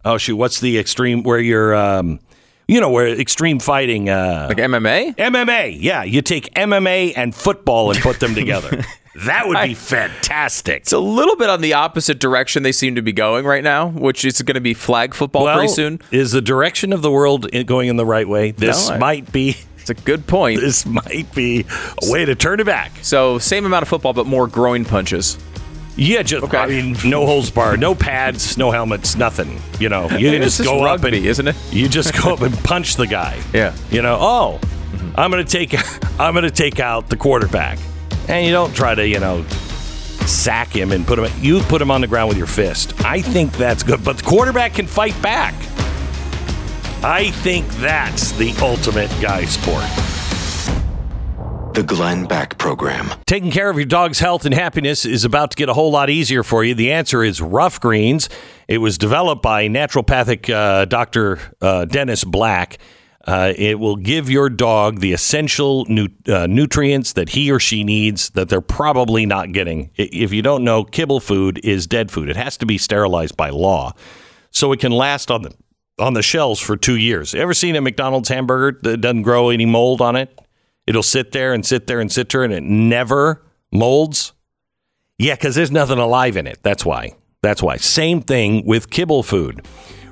oh shoot, what's the extreme where you're um, you know where extreme fighting uh, Like MMA. MMA. Yeah, you take MMA and football and put them together. that would be fantastic. It's a little bit on the opposite direction they seem to be going right now, which is going to be flag football well, pretty soon. is the direction of the world going in the right way? This No, I- might be. It's a good point. This might be a way to turn it back. So same amount of football, but more groin punches. Yeah, just Okay. I mean, no holes barred, no pads, no helmets, nothing. You know, you can just go up and isn't it? You just go up and punch the guy. Yeah. You know, oh, I'm gonna take, I'm gonna take out the quarterback, and you don't try to, you know, sack him and put him. You put him on the ground with your fist. I think that's good, but the quarterback can fight back. I think that's the ultimate guy sport. The Glenn Beck Program. Taking care of your dog's health and happiness is about to get a whole lot easier for you. The answer is Ruff Greens. It was developed by naturopathic uh, Dr. Uh, Dennis Black. Uh, it will give your dog the essential nu- uh, nutrients that he or she needs that they're probably not getting. If you don't know, kibble food is dead food. It has to be sterilized by law, so it can last on the on the shelves for two years. Ever seen a McDonald's hamburger that doesn't grow any mold on it? It'll sit there and sit there and sit there, and it never molds. Yeah, because there's nothing alive in it. That's why. That's why. Same thing with kibble food.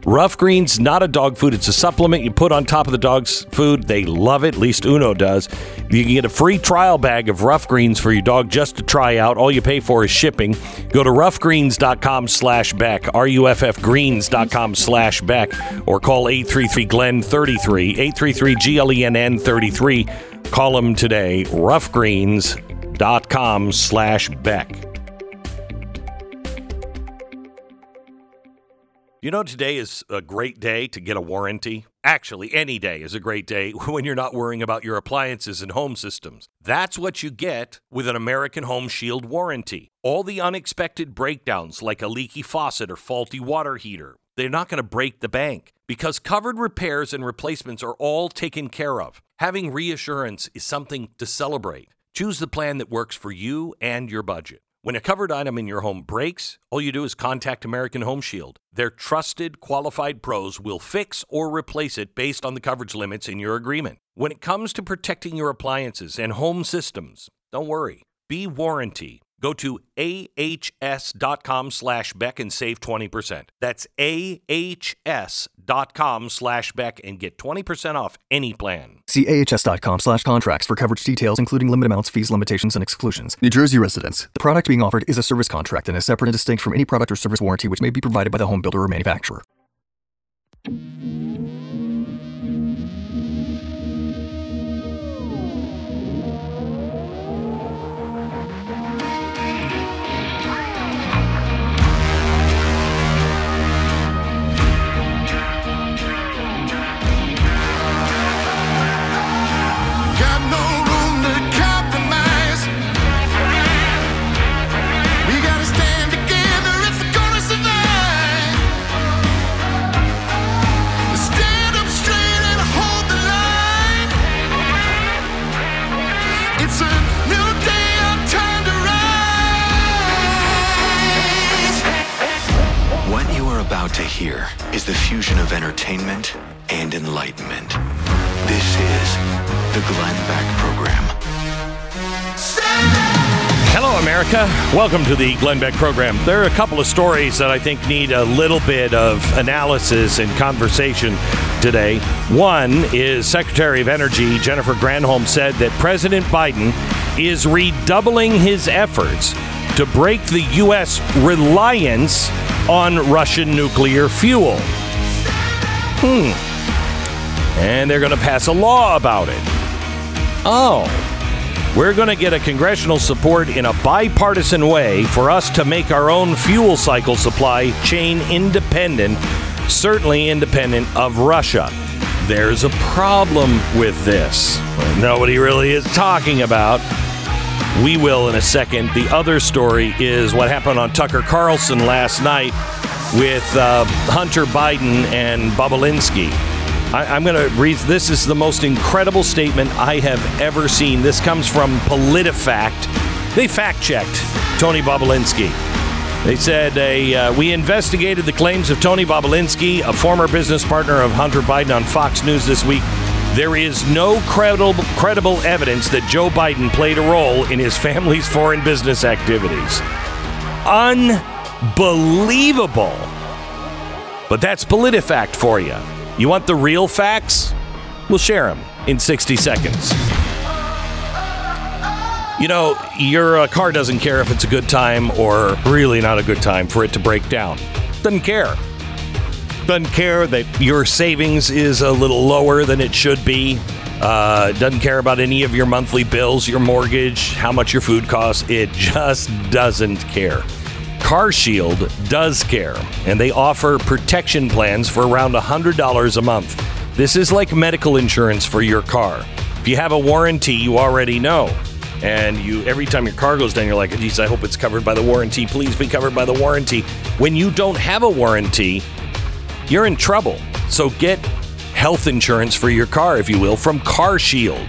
Ruff Greens, not a dog food. It's a supplement you put on top of the dog's food. They love it. At least Uno does. You can get a free trial bag of Ruff Greens for your dog just to try out. All you pay for is shipping. Go to ruffgreens.com slash Beck, R-U-F-F greens.com slash Beck, or call 833-GLEN-33, 833-G-L-E-N-N 33. Call them today, ruffgreens.com slash Beck. You know, today is a great day to get a warranty. Actually, any day is a great day when you're not worrying about your appliances and home systems. That's what you get with an American Home Shield warranty. All the unexpected breakdowns, like a leaky faucet or faulty water heater, they're not going to break the bank because covered repairs and replacements are all taken care of. Having reassurance is something to celebrate. Choose the plan that works for you and your budget. When a covered item in your home breaks, all you do is contact American Home Shield. Their trusted, qualified pros will fix or replace it based on the coverage limits in your agreement. When it comes to protecting your appliances and home systems, don't worry. Be warranty. Go to ahs.com slash Beck and save 20%. That's ahs.com slash Beck and get 20% off any plan. See ahs.com slash contracts for coverage details, including limit amounts, fees, limitations, and exclusions. New Jersey residents. The product being offered is a service contract and is separate and distinct from any product or service warranty which may be provided by the home builder or manufacturer. Hear is the fusion of entertainment and enlightenment. This is the Glenn Beck Program. Hello, America. Welcome to the Glenn Beck program. There are a couple of stories that I think need a little bit of analysis and conversation today. One is Secretary of Energy Jennifer Granholm said that President Biden is redoubling his efforts to break the U.S. reliance on Russian nuclear fuel. Hmm. And they're going to pass a law about it. Oh. We're going to get a congressional support in a bipartisan way for us to make our own fuel cycle supply chain independent, certainly independent of Russia. There's a problem with this. Nobody really is talking about. We will in a second. The other story is what happened on Tucker Carlson last night with uh, Hunter Biden and Bobulinski. I, am going to read. This is the most incredible statement I have ever seen. This comes from PolitiFact. They fact checked Tony Bobulinski. They said uh, we investigated the claims of Tony Bobulinski, a former business partner of Hunter Biden, on Fox News this week. There is no credible, credible evidence that Joe Biden played a role in his family's foreign business activities. Unbelievable. But that's PolitiFact for you. You want the real facts? We'll share them in 60 seconds. You know, your uh, car doesn't care if it's a good time or really not a good time for it to break down. Doesn't care. Doesn't care that your savings is a little lower than it should be. Uh, doesn't care about any of your monthly bills, your mortgage, how much your food costs. It just doesn't care. CarShield does care, and they offer protection plans for around $100 a month. This is like medical insurance for your car. If you have a warranty, you already know. And you every time your car goes down, you're like, geez, I hope it's covered by the warranty. Please be covered by the warranty. When you don't have a warranty, you're in trouble. So get health insurance for your car, if you will, from CarShield.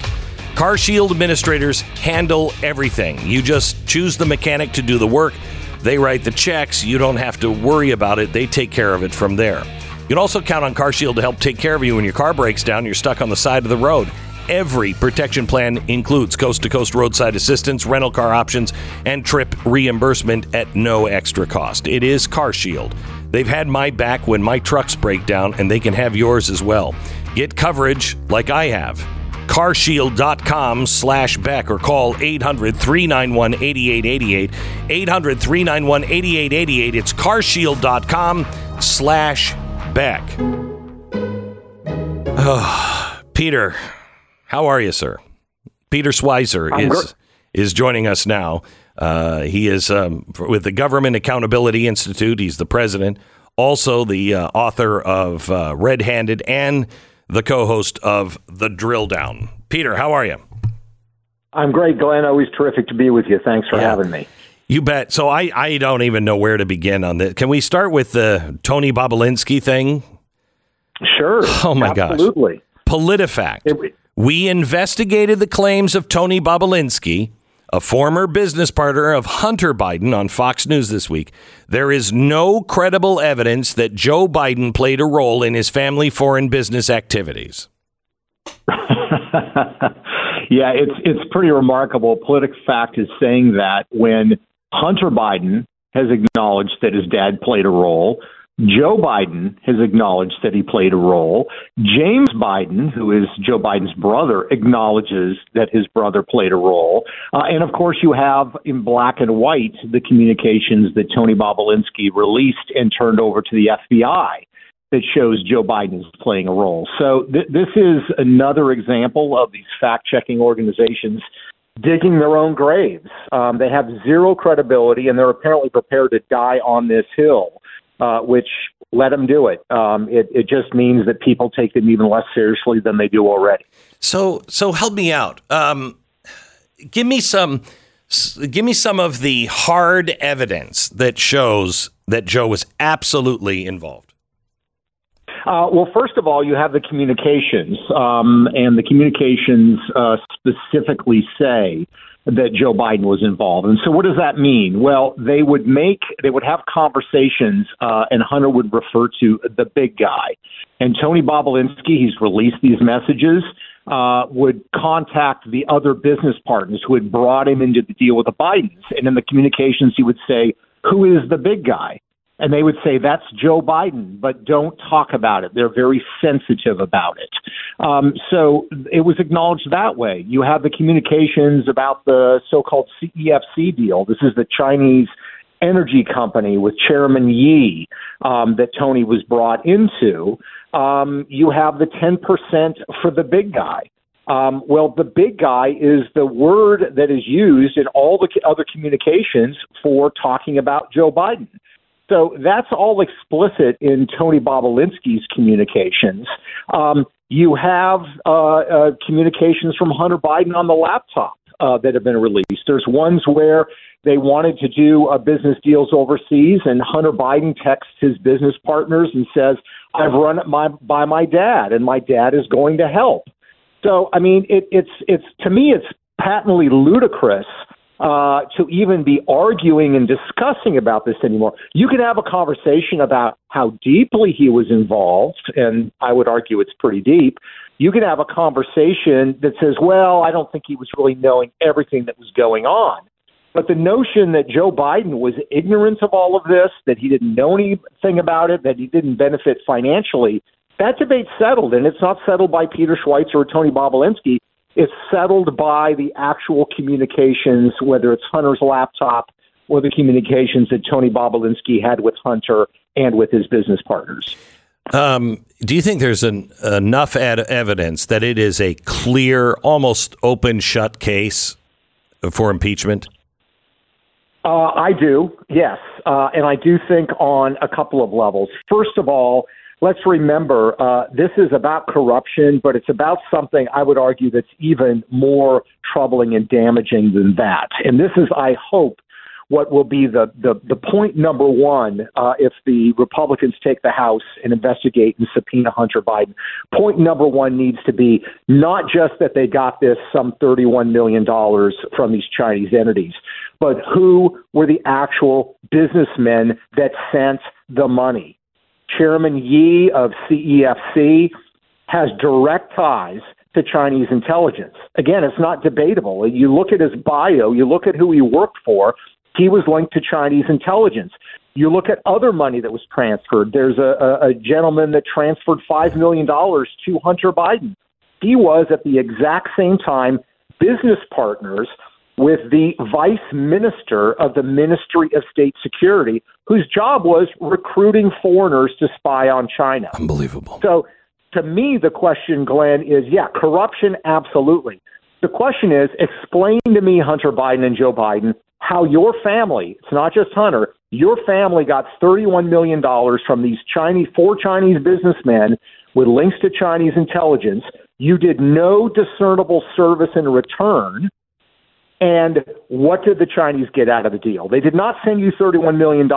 CarShield administrators handle everything. You just choose the mechanic to do the work. They write the checks. You don't have to worry about it. They take care of it from there. You can also count on CarShield to help take care of you when your car breaks down you're stuck on the side of the road. Every protection plan includes coast to coast roadside assistance, rental car options, and trip reimbursement at no extra cost. It is CarShield. They've had my back when my trucks break down, and they can have yours as well. Get coverage like I have carshield.com slash Beck or call 800-391-8888. 800-391-8888. It's carshield.com slash Beck. Oh, Peter, how are you, sir? Peter Schweizer I'm is, is joining us now. Uh, he is um, with the Government Accountability Institute. He's the president, also the uh, author of uh, Red Handed and the co host of The Drill Down. Peter, how are you? I'm great, Glenn. Always terrific to be with you. Thanks for Yeah. having me. You bet. So I, I don't even know where to begin on this. Can we start with the Tony Bobulinski thing? Sure. Oh, my gosh. Absolutely. PolitiFact. It- we investigated the claims of Tony Bobulinski, a former business partner of Hunter Biden, on Fox News this week. There is no credible evidence that Joe Biden played a role in his family foreign business activities. yeah, it's it's pretty remarkable. PolitiFact is saying that when Hunter Biden has acknowledged that his dad played a role, Joe Biden has acknowledged that he played a role. James Biden, who is Joe Biden's brother, acknowledges that his brother played a role. Uh, and of course, you have in black and white the communications that Tony Bobulinski released and turned over to the FBI that shows Joe Biden is playing a role. So th- this is another example of these fact checking organizations digging their own graves. Um, they have zero credibility, and they're apparently prepared to die on this hill, uh, which let them do it. Um, it. It just means that people take them even less seriously than they do already. So, so help me out. Um, give me some, give me some of the hard evidence that shows that Joe was absolutely involved. Uh, well, first of all, you have the communications, um, and the communications uh, specifically say that Joe Biden was involved. And so, what does that mean? Well, they would make, they would have conversations, uh, and Hunter would refer to the big guy. And Tony Bobulinski, he's released these messages, uh, would contact the other business partners who had brought him into the deal with the Bidens. And in the communications, he would say, Who is the big guy? And they would say that's Joe Biden, but don't talk about it. They're very sensitive about it. Um, so it was acknowledged that way. You have the communications about the so-called CEFC deal. This is the Chinese energy company with Chairman Yi um, that Tony was brought into. Um, you have the 10% for the big guy. Um, well, the big guy is the word that is used in all the other communications for talking about Joe Biden. So that's all explicit in Tony Bobulinski's communications. Um, you have uh, uh, communications from Hunter Biden on the laptop uh, that have been released. There's ones where they wanted to do uh, business deals overseas, and Hunter Biden texts his business partners and says, "I've run it my, by my dad, and my dad is going to help." So, I mean, it, it's it's to me, it's patently ludicrous uh, to even be arguing and discussing about this anymore. You can have a conversation about how deeply he was involved, and I would argue it's pretty deep. You can have a conversation that says, well, I don't think he was really knowing everything that was going on. But the notion that Joe Biden was ignorant of all of this, that he didn't know anything about it, that he didn't benefit financially, that debate's settled, and it's not settled by Peter Schweizer or Tony Bobulinski. It's settled by the actual communications, whether it's Hunter's laptop or the communications that Tony Bobulinski had with Hunter and with his business partners. Um, do you think there's an, enough ad- evidence that it is a clear, almost open shut case for impeachment? Uh, I do, yes. Uh, and I do think on a couple of levels. First of all, let's remember uh, this is about corruption, but it's about something I would argue that's even more troubling and damaging than that. And this is, I hope, what will be the, the, the point number one uh, if the Republicans take the House and investigate and subpoena Hunter Biden. Point number one needs to be not just that they got this some $31 million from these Chinese entities, but who were the actual businessmen that sent the money. Chairman Yi of CEFC has direct ties to Chinese intelligence. Again, it's not debatable. You look at his bio, you look at who he worked for, he was linked to Chinese intelligence. You look at other money that was transferred. There's a, a, a gentleman that transferred $5 million to Hunter Biden. He was at the exact same time business partners with the vice minister of the Ministry of State Security, whose job was recruiting foreigners to spy on China. Unbelievable. So, to me, the question, Glenn, is yeah, corruption, absolutely. The question is explain to me, Hunter Biden and Joe Biden, how your family, it's not just Hunter, your family got $31 million from these Chinese, four Chinese businessmen with links to Chinese intelligence. You did no discernible service in return and what did the Chinese get out of the deal? They did not send you $31 million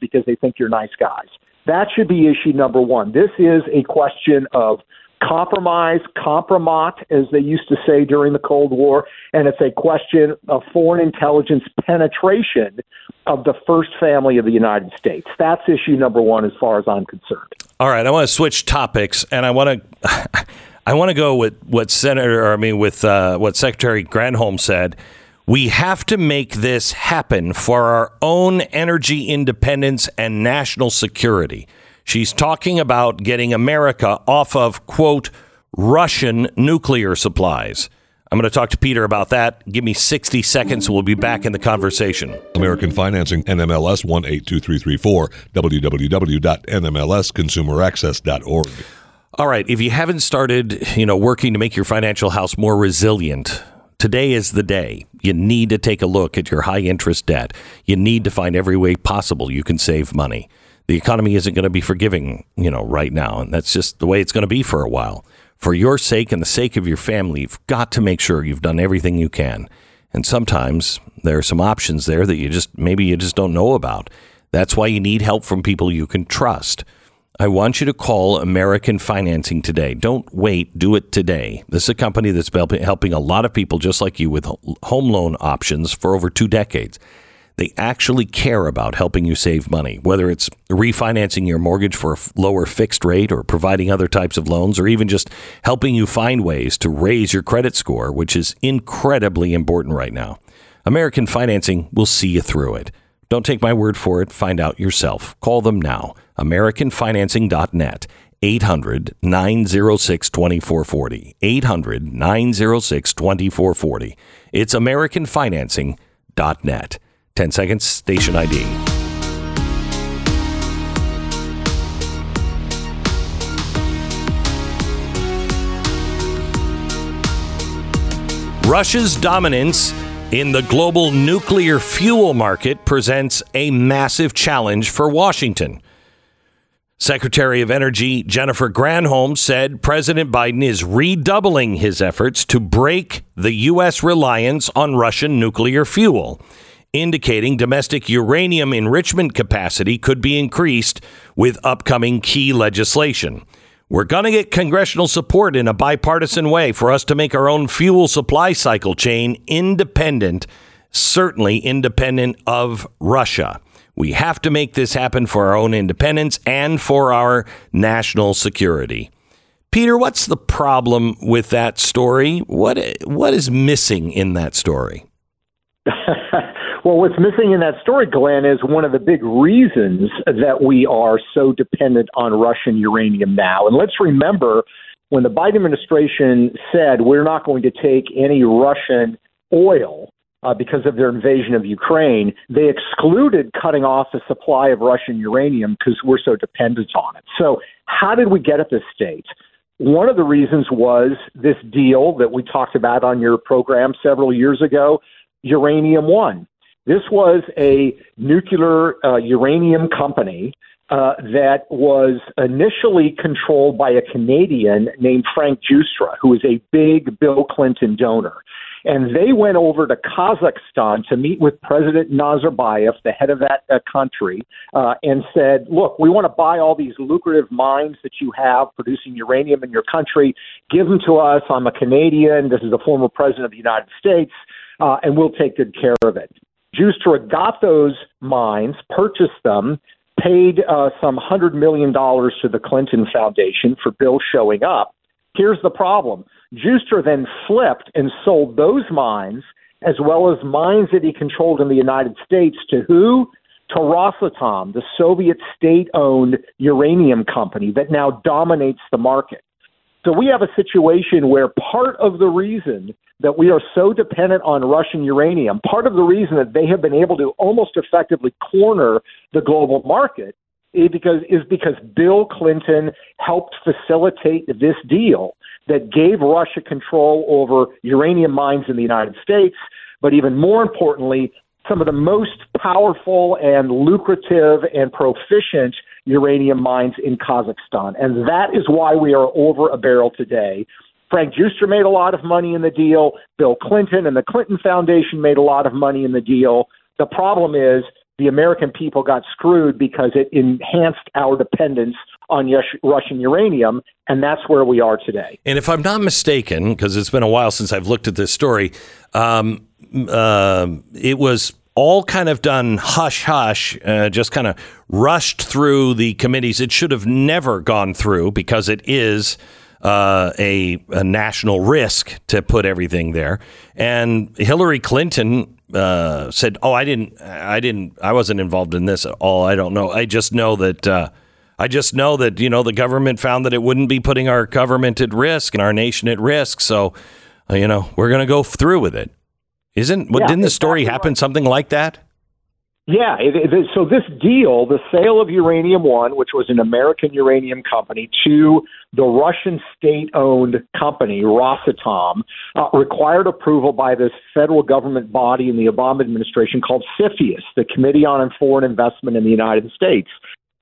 because they think you're nice guys. That should be issue number one. This is a question of compromise, compromat, as they used to say during the Cold War, and it's a question of foreign intelligence penetration of the first family of the United States. That's issue number one as far as I'm concerned. All right, I want to switch topics, and I want to. I want to go with what Senator, I mean, with uh, what Secretary Granholm said we have to make this happen for our own energy independence and national security. She's talking about getting America off of, quote, Russian nuclear supplies. I'm going to talk to Peter about that. Give me 60 seconds. And we'll be back in the conversation. American Financing, NMLS 182334, www.nmlsconsumeraccess.org. All right. If you haven't started, you know, working to make your financial house more resilient, Today is the day. You need to take a look at your high interest debt. You need to find every way possible you can save money. The economy isn't going to be forgiving, you know, right now, and that's just the way it's going to be for a while. For your sake and the sake of your family, you've got to make sure you've done everything you can. And sometimes there are some options there that you just maybe you just don't know about. That's why you need help from people you can trust. I want you to call American Financing today. Don't wait. Do it today. This is a company that's helping a lot of people just like you with home loan options for over two decades. They actually care about helping you save money, whether it's refinancing your mortgage for a lower fixed rate or providing other types of loans, or even just helping you find ways to raise your credit score, which is incredibly important right now. American Financing will see you through it. Don't take my word for it. Find out yourself. Call them now. AmericanFinancing.net. 800 906 2440. 800 906 2440. It's AmericanFinancing.net. 10 seconds, station ID. Russia's dominance in the global nuclear fuel market presents a massive challenge for Washington. Secretary of Energy Jennifer Granholm said President Biden is redoubling his efforts to break the U.S. reliance on Russian nuclear fuel, indicating domestic uranium enrichment capacity could be increased with upcoming key legislation. We're going to get congressional support in a bipartisan way for us to make our own fuel supply cycle chain independent, certainly independent of Russia. We have to make this happen for our own independence and for our national security. Peter, what's the problem with that story? What what is missing in that story? Well, what's missing in that story, Glenn, is one of the big reasons that we are so dependent on Russian uranium now. And let's remember when the Biden administration said we're not going to take any Russian oil uh, because of their invasion of Ukraine, they excluded cutting off the supply of Russian uranium because we're so dependent on it. So, how did we get at this state? One of the reasons was this deal that we talked about on your program several years ago, Uranium One. This was a nuclear uh, uranium company uh, that was initially controlled by a Canadian named Frank Giustra, who was a big Bill Clinton donor. And they went over to Kazakhstan to meet with President Nazarbayev, the head of that uh, country, uh, and said, Look, we want to buy all these lucrative mines that you have producing uranium in your country. Give them to us. I'm a Canadian. This is a former president of the United States, uh, and we'll take good care of it. Giustra got those mines, purchased them, paid uh, some $100 million to the Clinton Foundation for Bill showing up. Here's the problem Giustra then flipped and sold those mines, as well as mines that he controlled in the United States, to who? To Rosatom, the Soviet state owned uranium company that now dominates the market. So we have a situation where part of the reason that we are so dependent on Russian uranium, part of the reason that they have been able to almost effectively corner the global market is because is because Bill Clinton helped facilitate this deal that gave Russia control over uranium mines in the United States, but even more importantly, some of the most powerful and lucrative and proficient uranium mines in Kazakhstan. And that is why we are over a barrel today. Frank Giustra made a lot of money in the deal. Bill Clinton and the Clinton Foundation made a lot of money in the deal. The problem is the American people got screwed because it enhanced our dependence on Russian uranium, and that's where we are today. And if I'm not mistaken, because it's been a while since I've looked at this story, um, uh, it was all kind of done hush hush, uh, just kind of rushed through the committees. It should have never gone through because it is uh, a, a, national risk to put everything there. And Hillary Clinton uh, said, "Oh, I didn't, I didn't, I wasn't involved in this at all. I don't know. I just know that." Uh, I just know that you know the government found that it wouldn't be putting our government at risk and our nation at risk. So, uh, you know, we're going to go through with it. Isn't? Yeah, didn't the story happen right. something like that? Yeah. It, it, so this deal, the sale of Uranium One, which was an American uranium company, to the Russian state-owned company Rosatom, uh, required approval by this federal government body in the Obama administration called CFIUS, the Committee on Foreign Investment in the United States.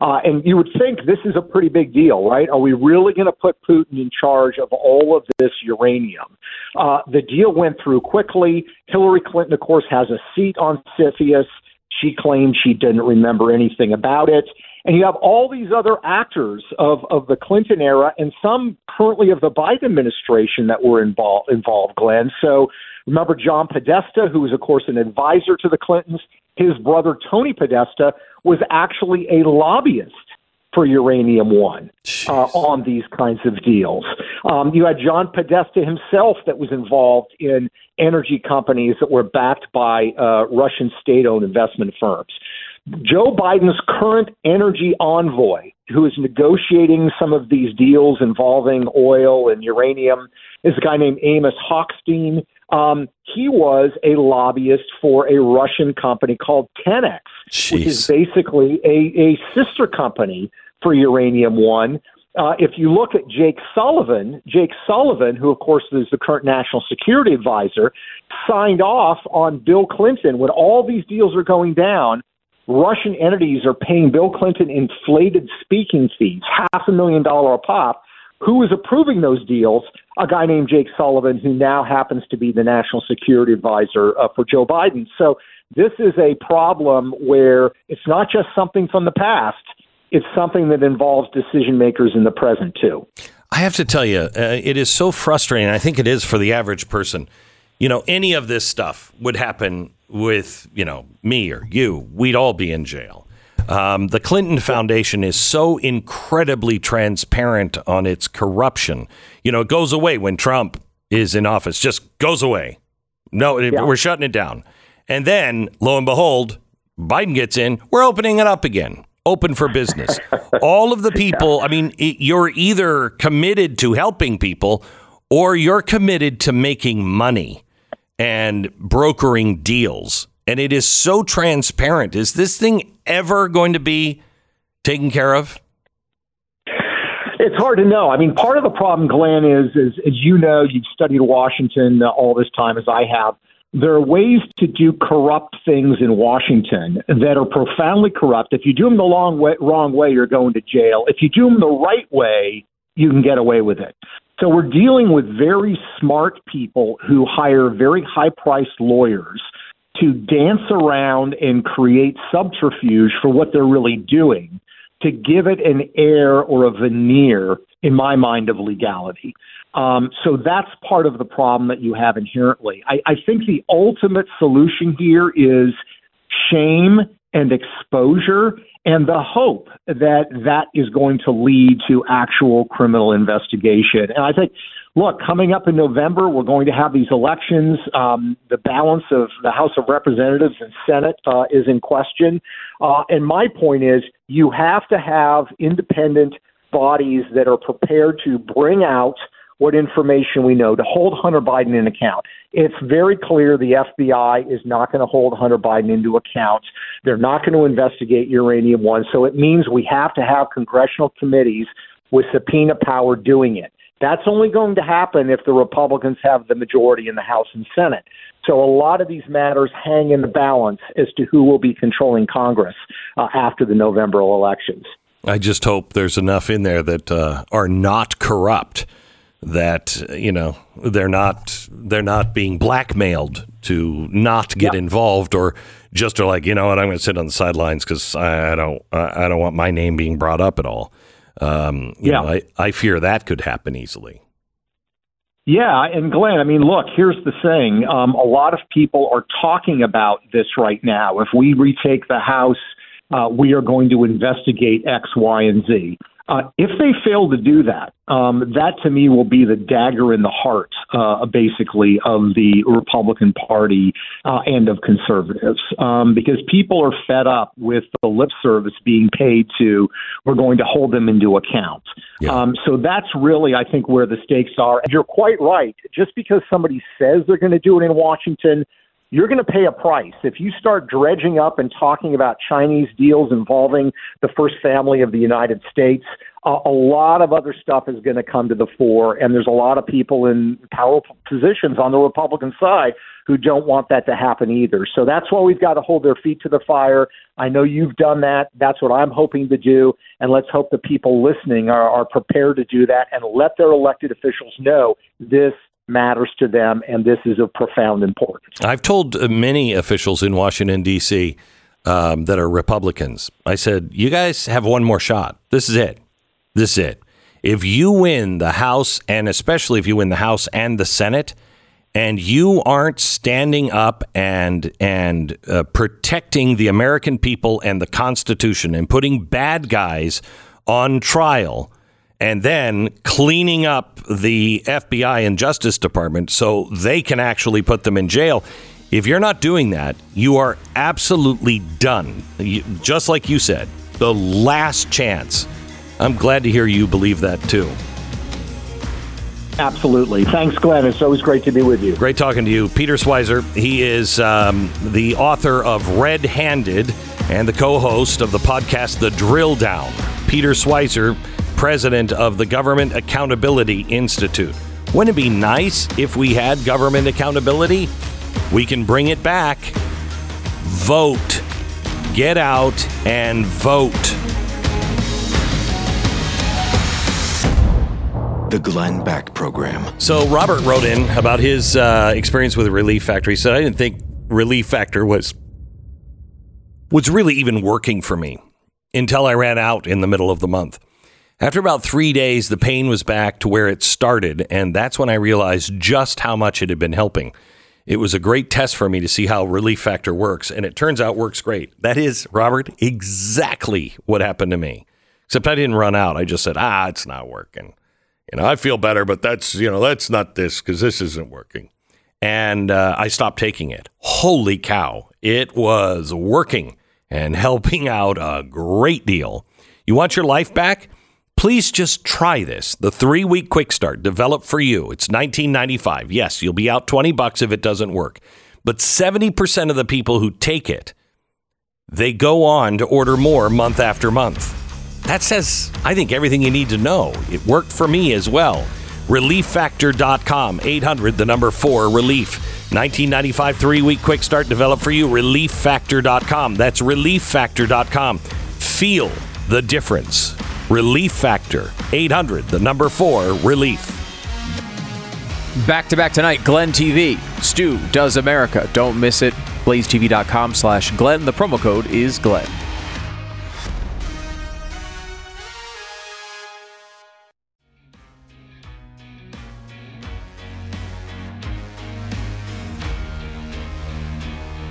Uh, and you would think this is a pretty big deal, right? Are we really going to put Putin in charge of all of this uranium? Uh, the deal went through quickly. Hillary Clinton, of course, has a seat on CFIUS. She claimed she didn't remember anything about it. And you have all these other actors of, of the Clinton era and some currently of the Biden administration that were involved, involved, Glenn. So remember John Podesta, who was, of course, an advisor to the Clintons. His brother, Tony Podesta, was actually a lobbyist for Uranium One uh, on these kinds of deals. Um, you had John Podesta himself that was involved in energy companies that were backed by uh, Russian state owned investment firms. Joe Biden's current energy envoy, who is negotiating some of these deals involving oil and uranium, is a guy named Amos Hochstein. Um, he was a lobbyist for a Russian company called Tenex, Jeez. which is basically a, a sister company for Uranium One. Uh, if you look at Jake Sullivan, Jake Sullivan, who of course is the current national security advisor, signed off on Bill Clinton when all these deals are going down. Russian entities are paying Bill Clinton inflated speaking fees, half a million dollar a pop. Who is approving those deals? A guy named Jake Sullivan, who now happens to be the national security advisor uh, for Joe Biden. So this is a problem where it's not just something from the past it's something that involves decision makers in the present too. I have to tell you, uh, it is so frustrating. I think it is for the average person. You know, any of this stuff would happen with, you know, me or you. We'd all be in jail. Um, the Clinton Foundation is so incredibly transparent on its corruption. You know, it goes away when Trump is in office, just goes away. No, yeah. we're shutting it down. And then, lo and behold, Biden gets in, we're opening it up again open for business. All of the people, I mean, you're either committed to helping people or you're committed to making money and brokering deals. And it is so transparent. Is this thing ever going to be taken care of? It's hard to know. I mean, part of the problem, Glenn, is, is as you know, you've studied Washington uh, all this time as I have there are ways to do corrupt things in Washington that are profoundly corrupt. If you do them the long way, wrong way, you're going to jail. If you do them the right way, you can get away with it. So we're dealing with very smart people who hire very high priced lawyers to dance around and create subterfuge for what they're really doing to give it an air or a veneer, in my mind, of legality. Um, so that's part of the problem that you have inherently. I, I think the ultimate solution here is shame and exposure and the hope that that is going to lead to actual criminal investigation. And I think, look, coming up in November, we're going to have these elections. Um, the balance of the House of Representatives and Senate uh, is in question. Uh, and my point is, you have to have independent bodies that are prepared to bring out what information we know to hold Hunter Biden in account. It's very clear the FBI is not going to hold Hunter Biden into account. They're not going to investigate Uranium One. So it means we have to have congressional committees with subpoena power doing it. That's only going to happen if the Republicans have the majority in the House and Senate. So a lot of these matters hang in the balance as to who will be controlling Congress uh, after the November elections. I just hope there's enough in there that uh, are not corrupt that you know they're not they're not being blackmailed to not get involved or just are like you know what I'm going to sit on the sidelines because I, I, don't I, don't want my name being brought up at all. Um, yeah, know, I, I fear that could happen easily. Yeah, and Glenn, I mean, look, here's the thing. Um, a lot of people are talking about this right now. If we retake the House, uh, we are going to investigate X, Y, and Z. Uh, if they fail to do that, um, that to me will be the dagger in the heart, uh, basically, of the Republican Party uh, and of conservatives, um, because people are fed up with the lip service being paid to. We're going to hold them into account. Yeah. Um, so that's really, I think, where the stakes are. And you're quite right. Just because somebody says they're going to do it in Washington you're going to pay a price. If you start dredging up and talking about Chinese deals involving the first family of the United States, a lot of other stuff is going to come to the fore. And there's a lot of people in powerful positions on the Republican side who don't want that to happen either. So that's why we've got to hold their feet to the fire. I know you've done that. That's what I'm hoping to do. And let's hope the people listening are, are prepared to do that and let their elected officials know this matters to them, and this is of profound importance. I've told uh, many officials in Washington, D.C., um, that are Republicans. I said, you guys have one more shot. This is it. This is it. If you win the House, and especially if you win the House and the Senate, and you aren't standing up and and uh, protecting the American people and the Constitution and putting bad guys on trial and then cleaning up the FBI and Justice Department so they can actually put them in jail. If you're not doing that, you are absolutely done. You, just like you said, the last chance. I'm glad to hear you believe that too. Absolutely. Thanks, Glenn. It's always great to be with you. Great talking to you. Peter Schweizer, he is um, the author of Red Handed and the co host of the podcast The Drill Down. Peter Schweizer, president of the Government Accountability Institute. Wouldn't it be nice if we had government accountability? We can bring it back. Vote. Get out and vote. The Glenn Beck Program. So Robert wrote in about his uh, experience with Relief Factor. He said, "I didn't think Relief Factor was was really even working for me until I ran out in the middle of the month. After about three days, the pain was back to where it started, and that's when I realized just how much it had been helping. It was a great test for me to see how Relief Factor works, and it turns out works great. That is, Robert, exactly what happened to me. Except I didn't run out. I just said, ah, it's not working." you know, I feel better, but that's, you know, that's not this because this isn't working. And uh, I stopped taking it. Holy cow. It was working and helping out a great deal. You want your life back? Please just try this. The three week quick start developed for you. It's 1995. Yes, you'll be out 20 bucks if it doesn't work. But 70% of the people who take it, they go on to order more month after month. That says, I think, everything you need to know. It worked for me as well. ReliefFactor.com, 800, the number four, Relief. 1995 three week quick start developed for you. ReliefFactor.com. That's ReliefFactor.com. Feel the difference. Relief Factor, 800, the number four, Relief. Back to back tonight, Glenn TV. Stu does America. Don't miss it. BlazeTV.com slash Glenn. The promo code is Glenn.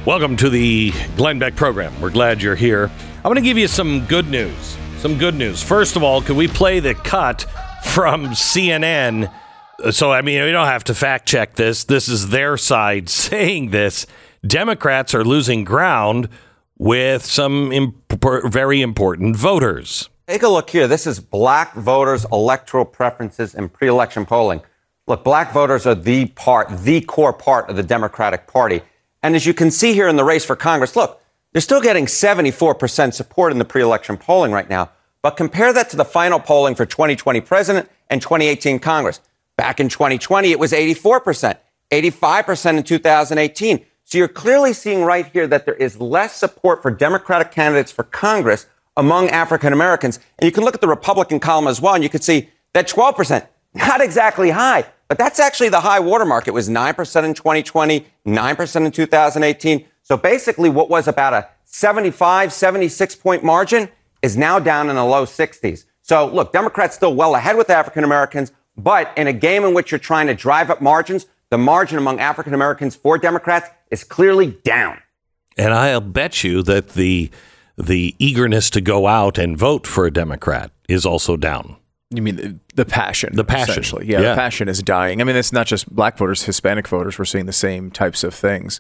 Welcome to the Glenn Beck program. We're glad you're here. I'm going to give you some good news. Some good news. First of all, can we play the cut from CNN? Uh, so, I mean, we don't have to fact check this. This is their side saying this. Democrats are losing ground with some imp- very important voters. Take a look here. This is black voters' electoral preferences and pre election polling. Look, black voters are the part, the core part of the Democratic Party. And as you can see here in the race for Congress, look, they're still getting 74% support in the pre election polling right now. But compare that to the final polling for 2020 president and 2018 Congress. Back in 2020, it was 84%, 85% in 2018. So you're clearly seeing right here that there is less support for Democratic candidates for Congress among African Americans. And you can look at the Republican column as well, and you can see that 12%, not exactly high, but that's actually the high watermark. It was 9% in 2020, 9% in 2018. So basically, what was about a 75, 76 point margin is now down in the low 60s. So look, Democrats still well ahead with African Americans, but in a game in which you're trying to drive up margins, the margin among African Americans for Democrats is clearly down. And I'll bet you that the the eagerness to go out and vote for a Democrat is also down. You mean the, the passion? The passion. essentially. Yeah, Yeah. the passion is dying. I mean, it's not just black voters, Hispanic voters. We're seeing the same types of things.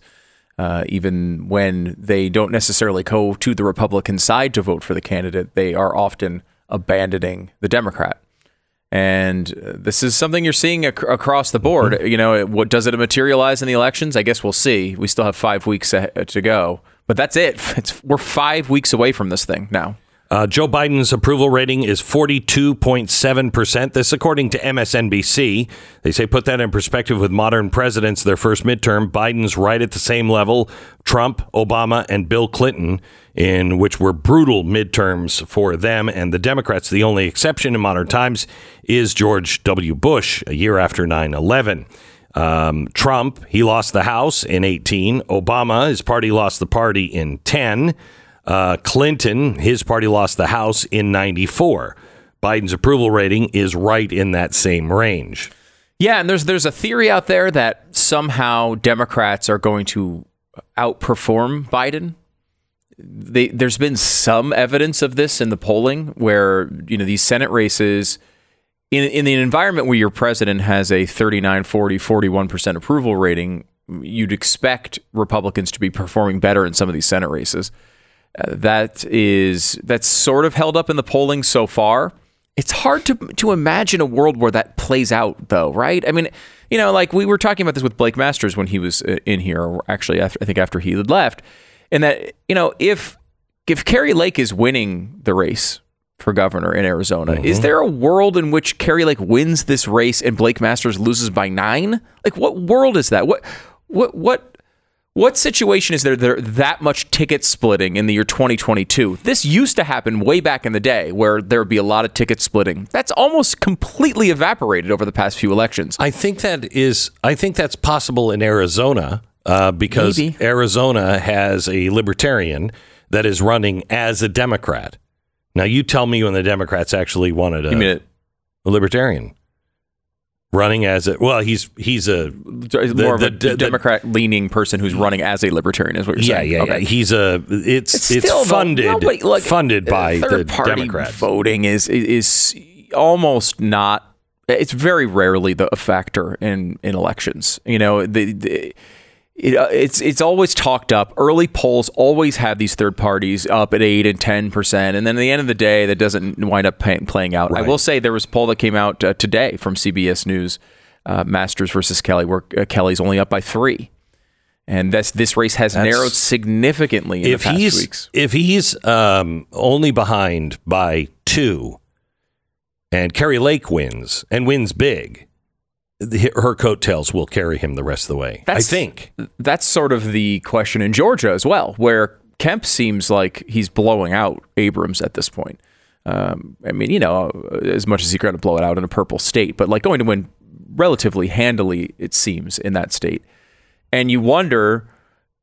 Uh, even when they don't necessarily go to the Republican side to vote for the candidate, they are often abandoning the Democrat. And uh, this is something you're seeing ac- across the board. Mm-hmm. You know, it, what does it materialize in the elections? I guess we'll see. We still have five weeks a- to go, but that's it. It's, we're five weeks away from this thing now. Uh, Joe Biden's approval rating is 42.7%. This, according to MSNBC. They say put that in perspective with modern presidents, their first midterm. Biden's right at the same level Trump, Obama, and Bill Clinton, in which were brutal midterms for them and the Democrats. The only exception in modern times is George W. Bush, a year after 9 11. Um, Trump, he lost the House in 18. Obama, his party lost the party in 10. Uh, Clinton, his party lost the House in 94. Biden's approval rating is right in that same range. Yeah, and there's there's a theory out there that somehow Democrats are going to outperform Biden. They, there's been some evidence of this in the polling where you know these Senate races in in the environment where your president has a 39, 40, 41% approval rating, you'd expect Republicans to be performing better in some of these Senate races. That is that's sort of held up in the polling so far. It's hard to to imagine a world where that plays out, though, right? I mean, you know, like we were talking about this with Blake Masters when he was uh, in here, or actually, after, I think after he had left, and that you know, if if Kari Lake is winning the race for governor in Arizona, is there a world in which Kari Lake wins this race and Blake Masters loses by nine? Like, what world is that? What what what what situation is there there that much ticket splitting in the year 2022? This used to happen way back in the day where there would be a lot of ticket splitting. That's almost completely evaporated over the past few elections. I think that is. I think that's possible in Arizona uh, because Maybe. Arizona has a libertarian that is running as a Democrat. Now, you tell me when the Democrats actually wanted a, You mean it- a libertarian running as a well, he's he's a More the- of a the- the- Democrat leaning person who's running as a libertarian, is what you're yeah, saying. yeah, Okay. yeah. He's a it's it's, though, funded look, funded by the Democrats. voting is is almost not. It's very rarely the a factor in in elections. You know, the, the it, uh, it's it's always talked up. Early polls always have these third parties up at eight and ten percent, and then at the end of the day, that doesn't wind up pay, playing out. I will say there was a poll that came out uh, today from CBS News, uh, Masters versus Kelly, where uh, Kelly's only up by three, and this this race has That's- narrowed significantly in if the past he's weeks. if he's um, only behind by two, and Kari Lake wins and wins big, the, her coattails will carry him the rest of the way. I think. that's sort of the question in Georgia as well, where Kemp seems like he's blowing out Abrams at this point. Um, I mean, you know, as much as he's going to blow it out in a purple state, but like going to win relatively handily, it seems, in that state. And you wonder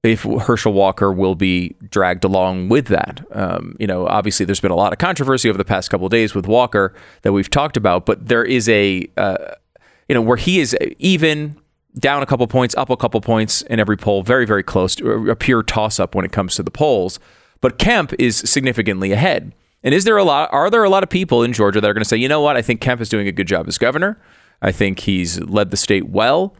if Herschel Walker will be dragged along with that. Um, you know, obviously, there's been a lot of controversy over the past couple of days with Walker that we've talked about, but there is a, uh, you know, where he is even down a couple points, up a couple points in every poll, very, very close to a pure toss up when it comes to the polls. But Kemp is significantly ahead. And is there a lot? Are there a lot of people in Georgia that are going to say, you know what? I think Kemp is doing a good job as governor. I think he's led the state well.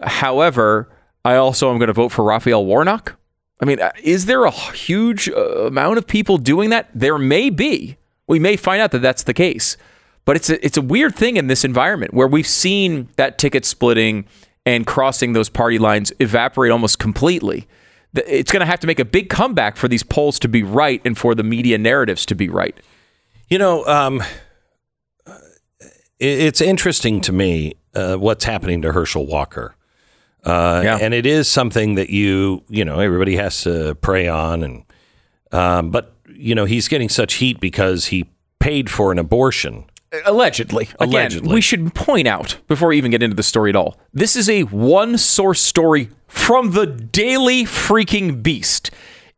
However, I also am going to vote for Raphael Warnock. I mean, uh, is there a huge uh, amount of people doing that? There may be. We may find out that that's the case. But it's a, it's a weird thing in this environment where we've seen that ticket splitting and crossing those party lines evaporate almost completely. It's going to have to make a big comeback for these polls to be right and for the media narratives to be right. You know, um, it's interesting to me uh, what's happening to Herschel Walker. Uh, Yeah. And it is something that you, you know, everybody has to pray on. And, um, but, you know, he's getting such heat because he paid for an abortion. Allegedly. Again, Allegedly. we should point out before we even get into the story at all. This is a one source story from the Daily Freaking Beast.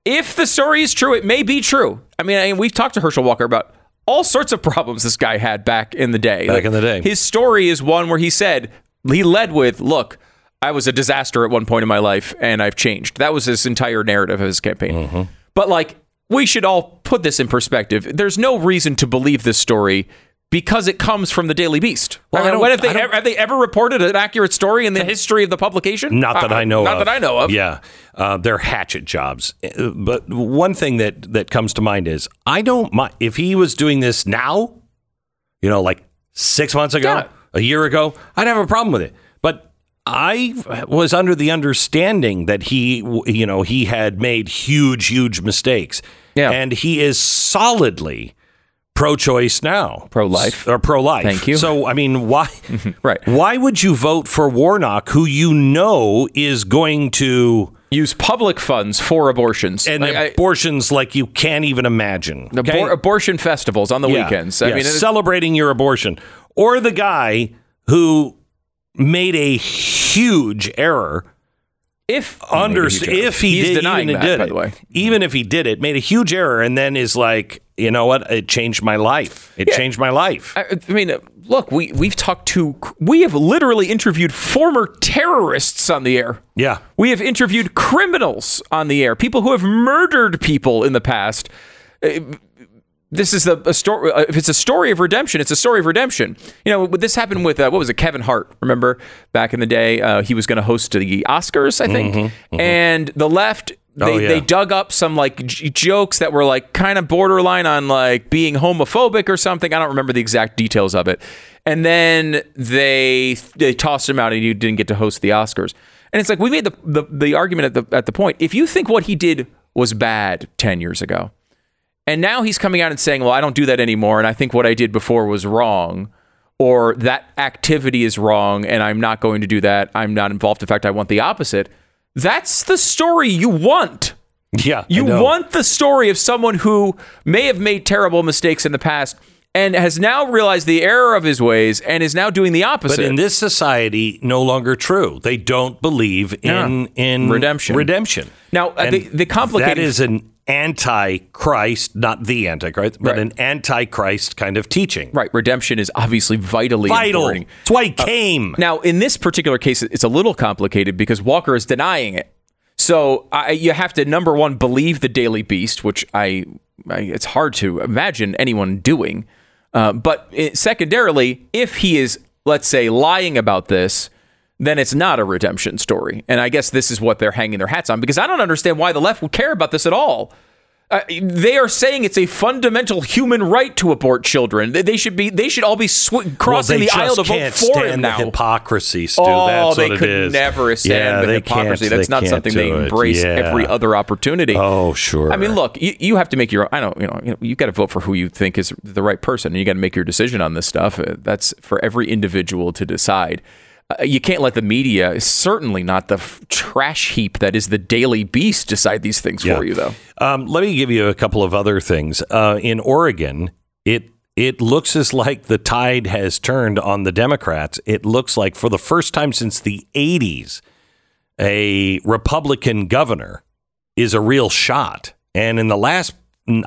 If the story is true, it may be true. I mean, I we've talked to Herschel Walker about all sorts of problems this guy had back in the day. Back in the day. His story is one where he said, he led with, look, I was a disaster at one point in my life and I've changed. That was his entire narrative of his campaign. Mm-hmm. But like, we should all put this in perspective. There's no reason to believe this story because it comes from the Daily Beast. Well, I I mean, don't- have they I ever, have they ever reported an accurate story in the history of the publication? Not that Uh, I know Not of. that I know of. Yeah. Uh, they're hatchet jobs. Uh, But one thing that, that comes to mind is I don't mind if he was doing this now, you know, like six months ago, Yeah. a year ago, I'd have a problem with it. But I was under the understanding that he, you know, he had made huge, huge mistakes. Yeah. And he is solidly pro-choice now, Pro-life. or pro-life. Thank you. So I mean, why? Right. Why would you vote for Warnock, who you know is going to Use public funds for abortions. and Like, I- abortions like you can't even imagine? abor- abortion festivals on the Yeah, weekends. I yeah, mean, celebrating your abortion, or the guy who made a huge error if under if he He's did even that, did by the way. even if he did it, made a huge error, and then is like, you know what? It changed my life. It Yeah. changed my life. I, I mean, uh, look, we we've talked to, we have literally interviewed former terrorists on the air. Yeah. We have interviewed criminals on the air, people who have murdered people in the past. Uh, This is a, a story. Uh, if it's a story of redemption, it's a story of redemption. You know, this happened with uh, what was it? Kevin Hart. Remember back in the day, uh, he was going to host the Oscars, I think, and the left. Oh, they, Oh, yeah. they dug up some like j- jokes that were like kind of borderline on like being homophobic or something. I don't remember the exact details of it. And then they they tossed him out and he didn't get to host the Oscars. And it's like we made the the, the argument at the at the point. If you think what he did was bad 10 years ago, and now he's coming out and saying, "Well, I don't do that anymore and I think what I did before was wrong." Or that activity is wrong and I'm not going to do that. I'm not involved. In fact, I want the opposite. That's the story you want. Yeah, You want the story of someone who may have made terrible mistakes in the past and has now realized the error of his ways and is now doing the opposite. But in this society, no longer true. They don't believe in in Redemption. Redemption. Now, uh, And the- the complicated- that is an anti-Christ, not the antichrist, but Right. an anti-Christ kind of teaching. right, redemption is obviously vitally Vital. important. That's why he came. Now, in this particular case, it's a little complicated because Walker is denying it. So I, you have to number one believe the Daily Beast, which I, I it's hard to imagine anyone doing. Uh, but it, secondarily, if he is, let's say, lying about this, then it's not a redemption story. And I guess this is what they're hanging their hats on because I don't understand why the left would care about this at all. Uh, they are saying it's a fundamental human right to abort children. They- should be. They should all be sw- crossing well, the aisle to vote can't for the now. hypocrisy, Stu. Oh, That's they what could it is. never stand yeah, the hypocrisy. That's not something they embrace Yeah. every other opportunity. Oh, sure. I mean, look, you, you have to make your. I don't. You know, you know, you got to vote for who you think is the right person, and you got to make your decision on this stuff. Uh, That's for every individual to decide. Uh, you can't let the media, certainly not the f- trash heap that is the Daily Beast, decide these things Yeah. for you, though. Um, let me give you a couple of other things. Uh, in Oregon, it it looks as like the tide has turned on the Democrats. It looks like for the first time since the '80s, a Republican governor is a real shot. And in the last,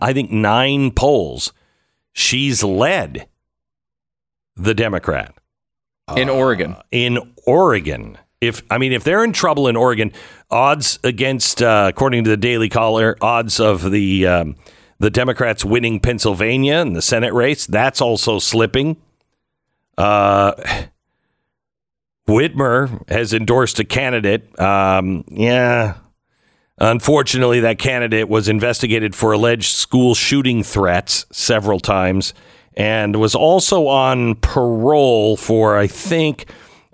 I think, nine polls, she's led the Democrat In Oregon, in Oregon. If I mean, if they're in trouble in Oregon, odds against, uh, according to the Daily Caller, odds of the um, the Democrats winning Pennsylvania and the Senate race, that's also slipping. Uh, Whitmer has endorsed a candidate. Um, yeah. Unfortunately, that candidate was investigated for alleged school shooting threats several times and was also on parole for, I think,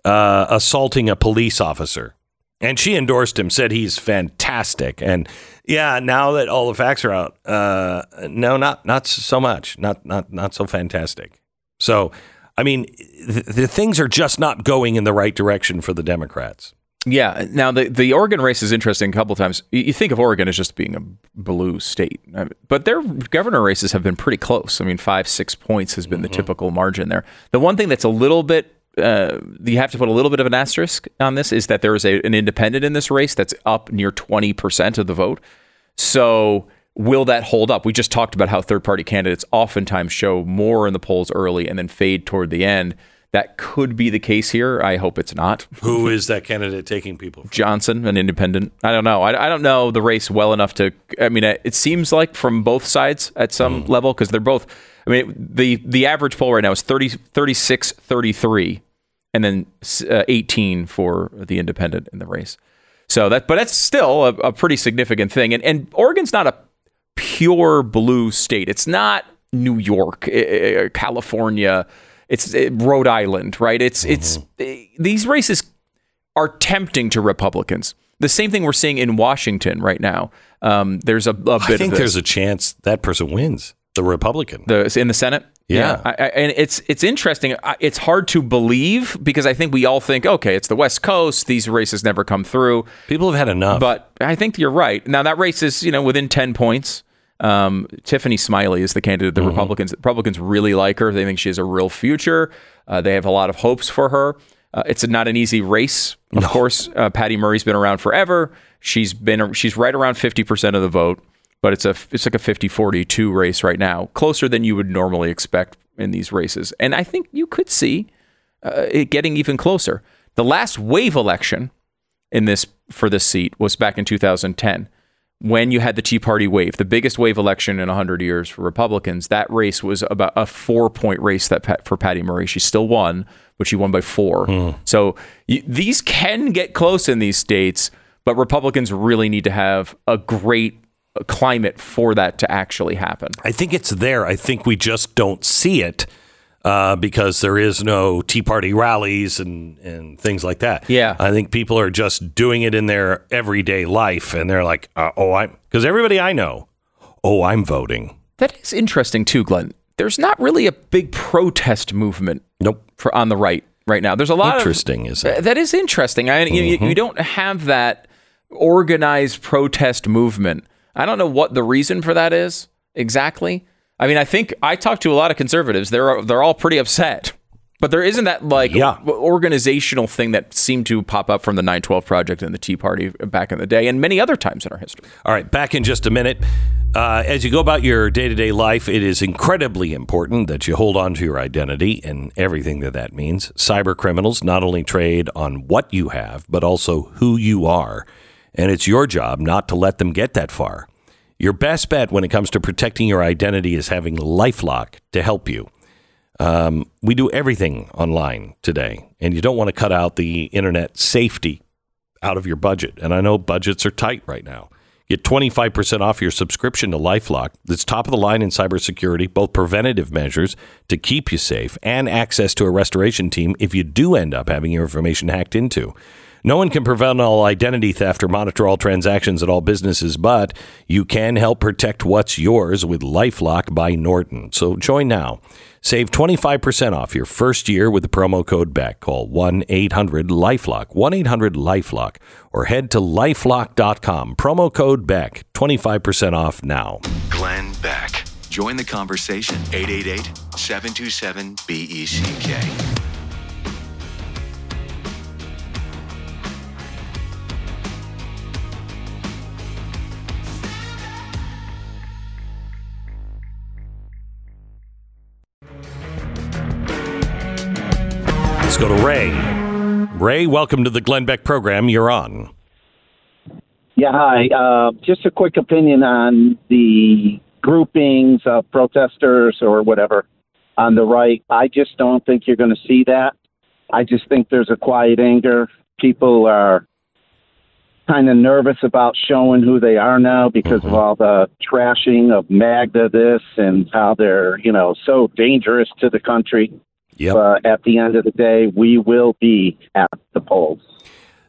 uh, assaulting a police officer. And she endorsed him, said he's fantastic. And yeah, now that all the facts are out, uh, no, not not so much, not not not so fantastic. So, I mean, the, the things are just not going in the right direction for the Democrats. Yeah. Now the the Oregon race is interesting. A couple of times, you, think of Oregon as just being a blue state, but their governor races have been pretty close. I mean, five six points has been the typical margin there. The one thing that's a little bit uh, you have to put a little bit of an asterisk on this is that there is a, an independent in this race that's up near twenty percent of the vote. So will that hold up? We just talked about how third party candidates oftentimes show more in the polls early and then fade toward the end. That could be the case here. I hope it's not. Who is that candidate taking people? From? Johnson, an independent. I don't know. I, I don't know the race well enough to. I mean, it seems like from both sides at some level because they're both. I mean, the the average poll right now is 30, 36, 33, and then uh, 18 for the independent in the race. So that, but that's still a, a pretty significant thing. And and Oregon's not a pure blue state. It's not New York, eh, eh, California. It's eh, Rhode Island, right? It's it's eh, these races are tempting to Republicans. The same thing we're seeing in Washington right now. Um, there's a, a bit I think there's a chance that person wins. The Republican. the in the Senate. Yeah. I, I, and it's it's interesting. I- It's hard to believe because I think we all think, okay, it's the West Coast. These races never come through. People have had enough. But I think you're right. Now that race is you know within ten points. Um, Tiffany Smiley is the candidate. The Republicans Republicans really like her. They think she has a real future. Uh, they have a lot of hopes for her. Uh, it's not an easy race, of course. Uh, Patty Murray's been around forever. She's been she's right around fifty percent of the vote, but it's a it's like a 50-42 race right now, closer than you would normally expect in these races. And I think you could see uh, it getting even closer. The last wave election in this for this seat was back in 2010 when you had the Tea Party wave, the biggest wave election in 100 years for Republicans. That race was about a four point race that for Patty Murray. She still won, but she won by four. Hmm. So y- these can get close in these states, but Republicans really need to have a great uh, climate for that to actually happen. I think it's there. I think we just don't see it uh, because there is no Tea Party rallies and, and things like that. Yeah. I think people are just doing it in their everyday life, and they're like, uh, "Oh, I'm," because everybody I know, "Oh, I'm voting." That is interesting too, Glenn. There's not really a big protest movement Nope. for on the right right now. There's a lot Interesting, of isn't it? That is interesting. I, you, you- you don't have that organized protest movement. I don't know what the reason for that is exactly. I mean, I think I talked to a lot of conservatives. They're they're all pretty upset. But there isn't that like Yeah. organizational thing that seemed to pop up from the 912 project and the Tea Party back in the day and many other times in our history. All right, back in just a minute. Uh, as you go about your day to day life, it is incredibly important that you hold on to your identity and everything that that means. Cyber criminals not only trade on what you have, but also who you are. And it's your job not to let them get that far. Your best bet when it comes to protecting your identity is having Lifelock to help you. Um, we do everything online today, and you don't want to cut out the internet safety out of your budget. And I know budgets are tight right now. Get 25% off your subscription to Lifelock. It's top of the line in cybersecurity, both preventative measures to keep you safe and access to a restoration team if you do end up having your information hacked into. No one can prevent all identity theft or monitor all transactions at all businesses, but you can help protect what's yours with Lifelock by Norton. So join now. Save 25% off your first year with the promo code BECK. Call 1 800 Lifelock, 1 800 Lifelock, or head to lifelock.com. Promo code BECK, 25% off now. Glenn Beck. Join the conversation. 888 727 BECK. Let's go to Ray. Ray, welcome to the Glenn Beck program. You're on. Yeah, hi. Uh, just a quick opinion on the groupings of protesters or whatever on the right. I just don't think you're going to see that. I just think there's a quiet anger. People are kind of nervous about showing who they are now because of all the trashing of MAGA this and how they're, you know, so dangerous to the country. Yep. Uh, at the end of the day, we will be at the polls.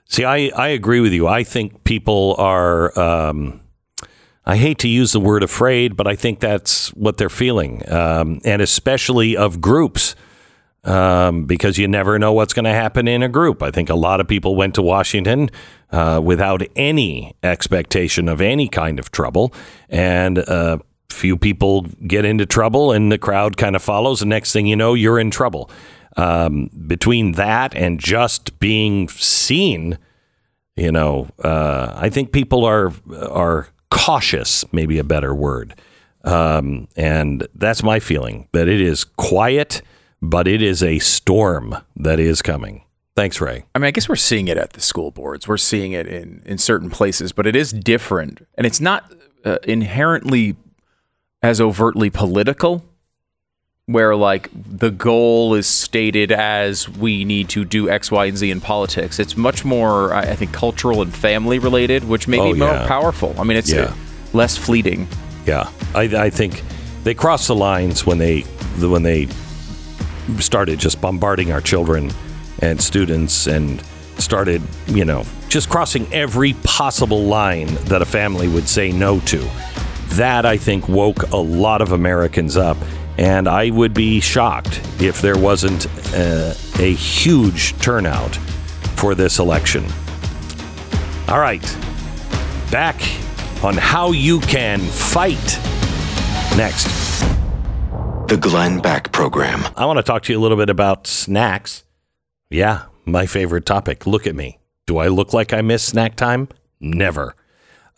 See, I, I agree with you. I think people are, um, I hate to use the word afraid, but I think that's what they're feeling. Um, and especially of groups, um, because you never know what's going to happen in a group. I think a lot of people went to Washington uh, without any expectation of any kind of trouble. And uh, few people get into trouble, and the crowd kind of follows. The next thing you know, you're in trouble. Um, between that and just being seen, you know, uh, I think people are are cautious, maybe a better word, um, and that's my feeling. That it is quiet, but it is a storm that is coming. Thanks, Ray. I mean, I guess we're seeing it at the school boards. We're seeing it in, in certain places, but it is different. And it's not uh, inherently as overtly political, where like the goal is stated as we need to do X, Y, and Z in politics. It's much more, I think, cultural and family related, which may Oh, be more yeah. powerful. I mean, it's Yeah. uh, less fleeting. Yeah, I, I think they crossed the lines when they when they started just bombarding our children and students and started, you know, just crossing every possible line that a family would say no to. That I think woke a lot of Americans up, and I would be shocked if there wasn't uh, a huge turnout for this election. All right, back on how you can fight next. The Glenn Beck Program. I want to talk to you a little bit about snacks. Yeah, my favorite topic. Look at me. Do I look like I miss snack time? Never.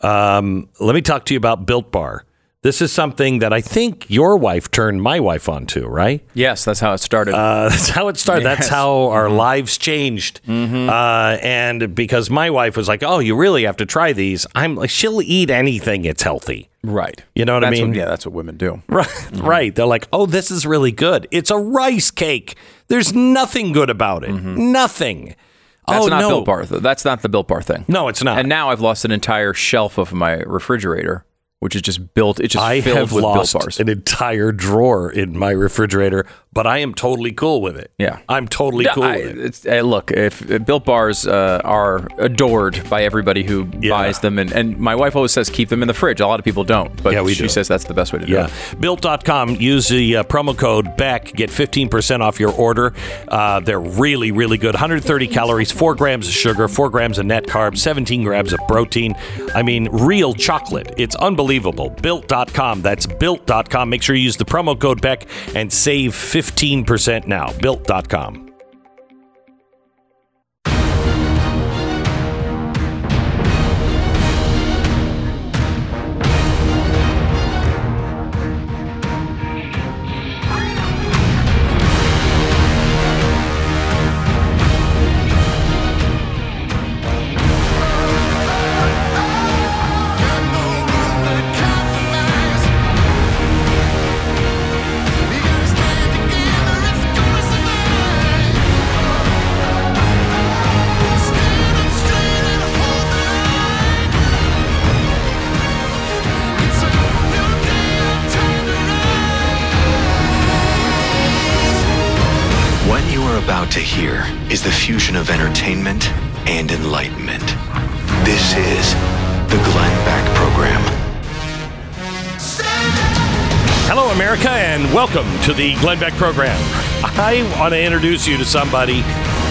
Um, let me talk to you about Built Bar. This is something that I think your wife turned my wife onto, right? Yes, that's how it started. Uh, that's how it started. That's how our lives changed. Uh, and because my wife was like, "Oh, you really have to try these," I'm like, "She'll eat anything. It's healthy." right. You know what That's I mean? yeah, that's what women do. Right, right. They're like, "Oh, this is really good. It's a rice cake. There's nothing good about it. Nothing." That's oh not no, Built Bar. th- That's not the Built Bar thing. no, it's not. And now I've lost an entire shelf of my refrigerator, which is just built. It's just I filled have with lost Built Bars. an entire drawer in my refrigerator, but I am totally cool with it. Yeah. I'm totally cool I- with it. uh, look, if Built Bars uh, are adored by everybody who Yeah. buys them, and, and my wife always says keep them in the fridge. A lot of people don't, but Yeah, we she do. says that's the best way to do Yeah. it. Built.com. Use the uh, promo code BECK. Get 15% off your order. Uh, they're really, really good. 130 calories, 4 grams of sugar, 4 grams of net carbs, 17 grams of protein. I mean, real chocolate. It's unbelievable. Built.com. That's Built.com. Make sure you use the promo code BECK and save 15% now. Built.com. of entertainment and enlightenment. This is the Glenn Beck Program. Hello, America, and welcome to the Glenn Beck program. I want to introduce you to somebody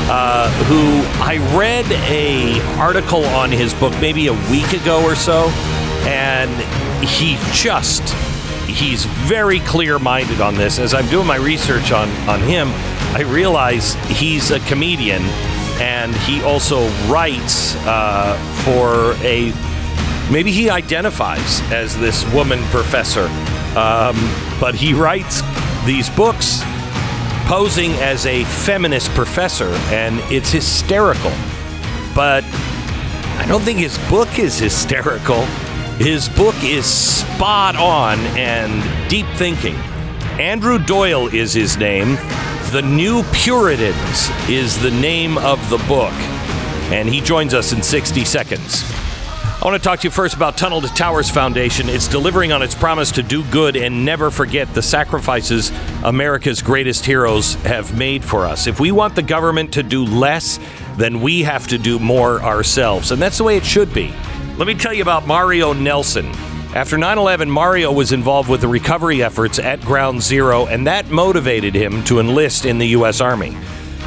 uh, who I read a article on his book maybe a week ago or so, and he just he's very clear-minded on this. As I'm doing my research on on him, I realize he's a comedian, and he also writes uh, for a maybe he identifies as this woman professor, um, but he writes these books posing as a feminist professor, and it's hysterical. But I don't think his book is hysterical. His book is spot on and deep thinking. Andrew Doyle is his name. The New Puritans is the name of the book. And he joins us in 60 seconds. I want to talk to you first about Tunnel to Towers Foundation. It's delivering on its promise to do good and never forget the sacrifices America's greatest heroes have made for us. If we want the government to do less, then we have to do more ourselves. And that's the way it should be. Let me tell you about Mario Nelson. After 9 11, Mario was involved with the recovery efforts at Ground Zero, and that motivated him to enlist in the U.S. Army.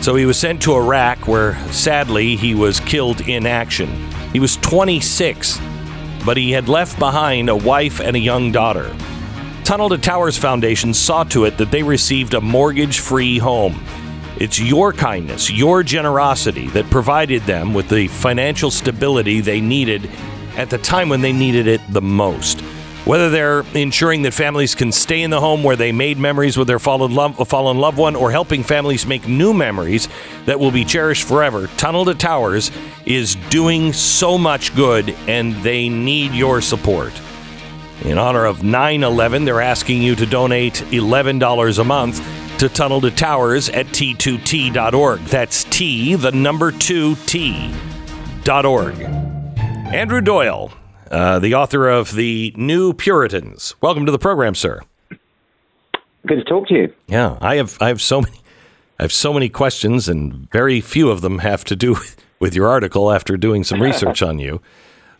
So he was sent to Iraq, where sadly he was killed in action. He was 26, but he had left behind a wife and a young daughter. Tunnel to Towers Foundation saw to it that they received a mortgage free home. It's your kindness, your generosity that provided them with the financial stability they needed at the time when they needed it the most. Whether they're ensuring that families can stay in the home where they made memories with their fallen, love, fallen loved one or helping families make new memories that will be cherished forever, Tunnel to Towers is doing so much good and they need your support. In honor of 9 11, they're asking you to donate $11 a month to Tunnel to Towers at t2t.org. That's T, the number 2T, dot org. Andrew Doyle, uh, the author of The New Puritans. Welcome to the program, sir. Good to talk to you. Yeah, I have I have so many I have so many questions and very few of them have to do with your article after doing some research on you.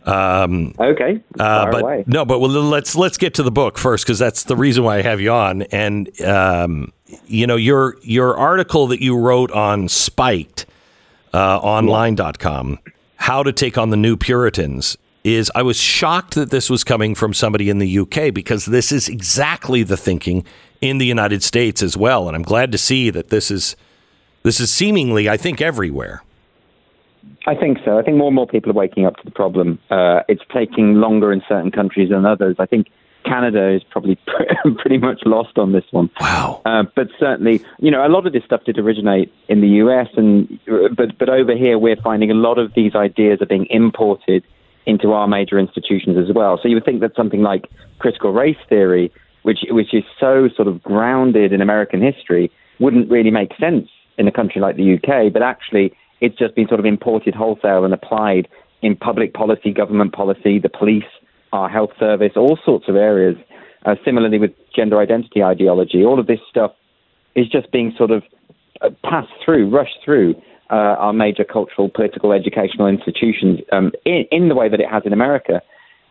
Um, okay, uh, but away. no, but well, let's let's get to the book first because that's the reason why I have you on. And um, you know your your article that you wrote on Spiked uh, online.com, how to take on the new Puritans. Is I was shocked that this was coming from somebody in the UK because this is exactly the thinking in the United States as well, and I'm glad to see that this is This is seemingly, I think, everywhere. I think so. I think more and more people are waking up to the problem. Uh, it's taking longer in certain countries than others. I think Canada is probably pretty much lost on this one. Wow. Uh, but certainly, you know, a lot of this stuff did originate in the U.S. and but but over here we're finding a lot of these ideas are being imported into our major institutions as well. So you would think that something like critical race theory, which which is so sort of grounded in American history, wouldn't really make sense in a country like the UK. But actually, it's just been sort of imported wholesale and applied in public policy, government policy, the police, our health service, all sorts of areas. Uh, similarly with gender identity ideology, all of this stuff is just being sort of uh, passed through, rushed through uh, our major cultural, political, educational institutions um, in, in, the way that it has in America.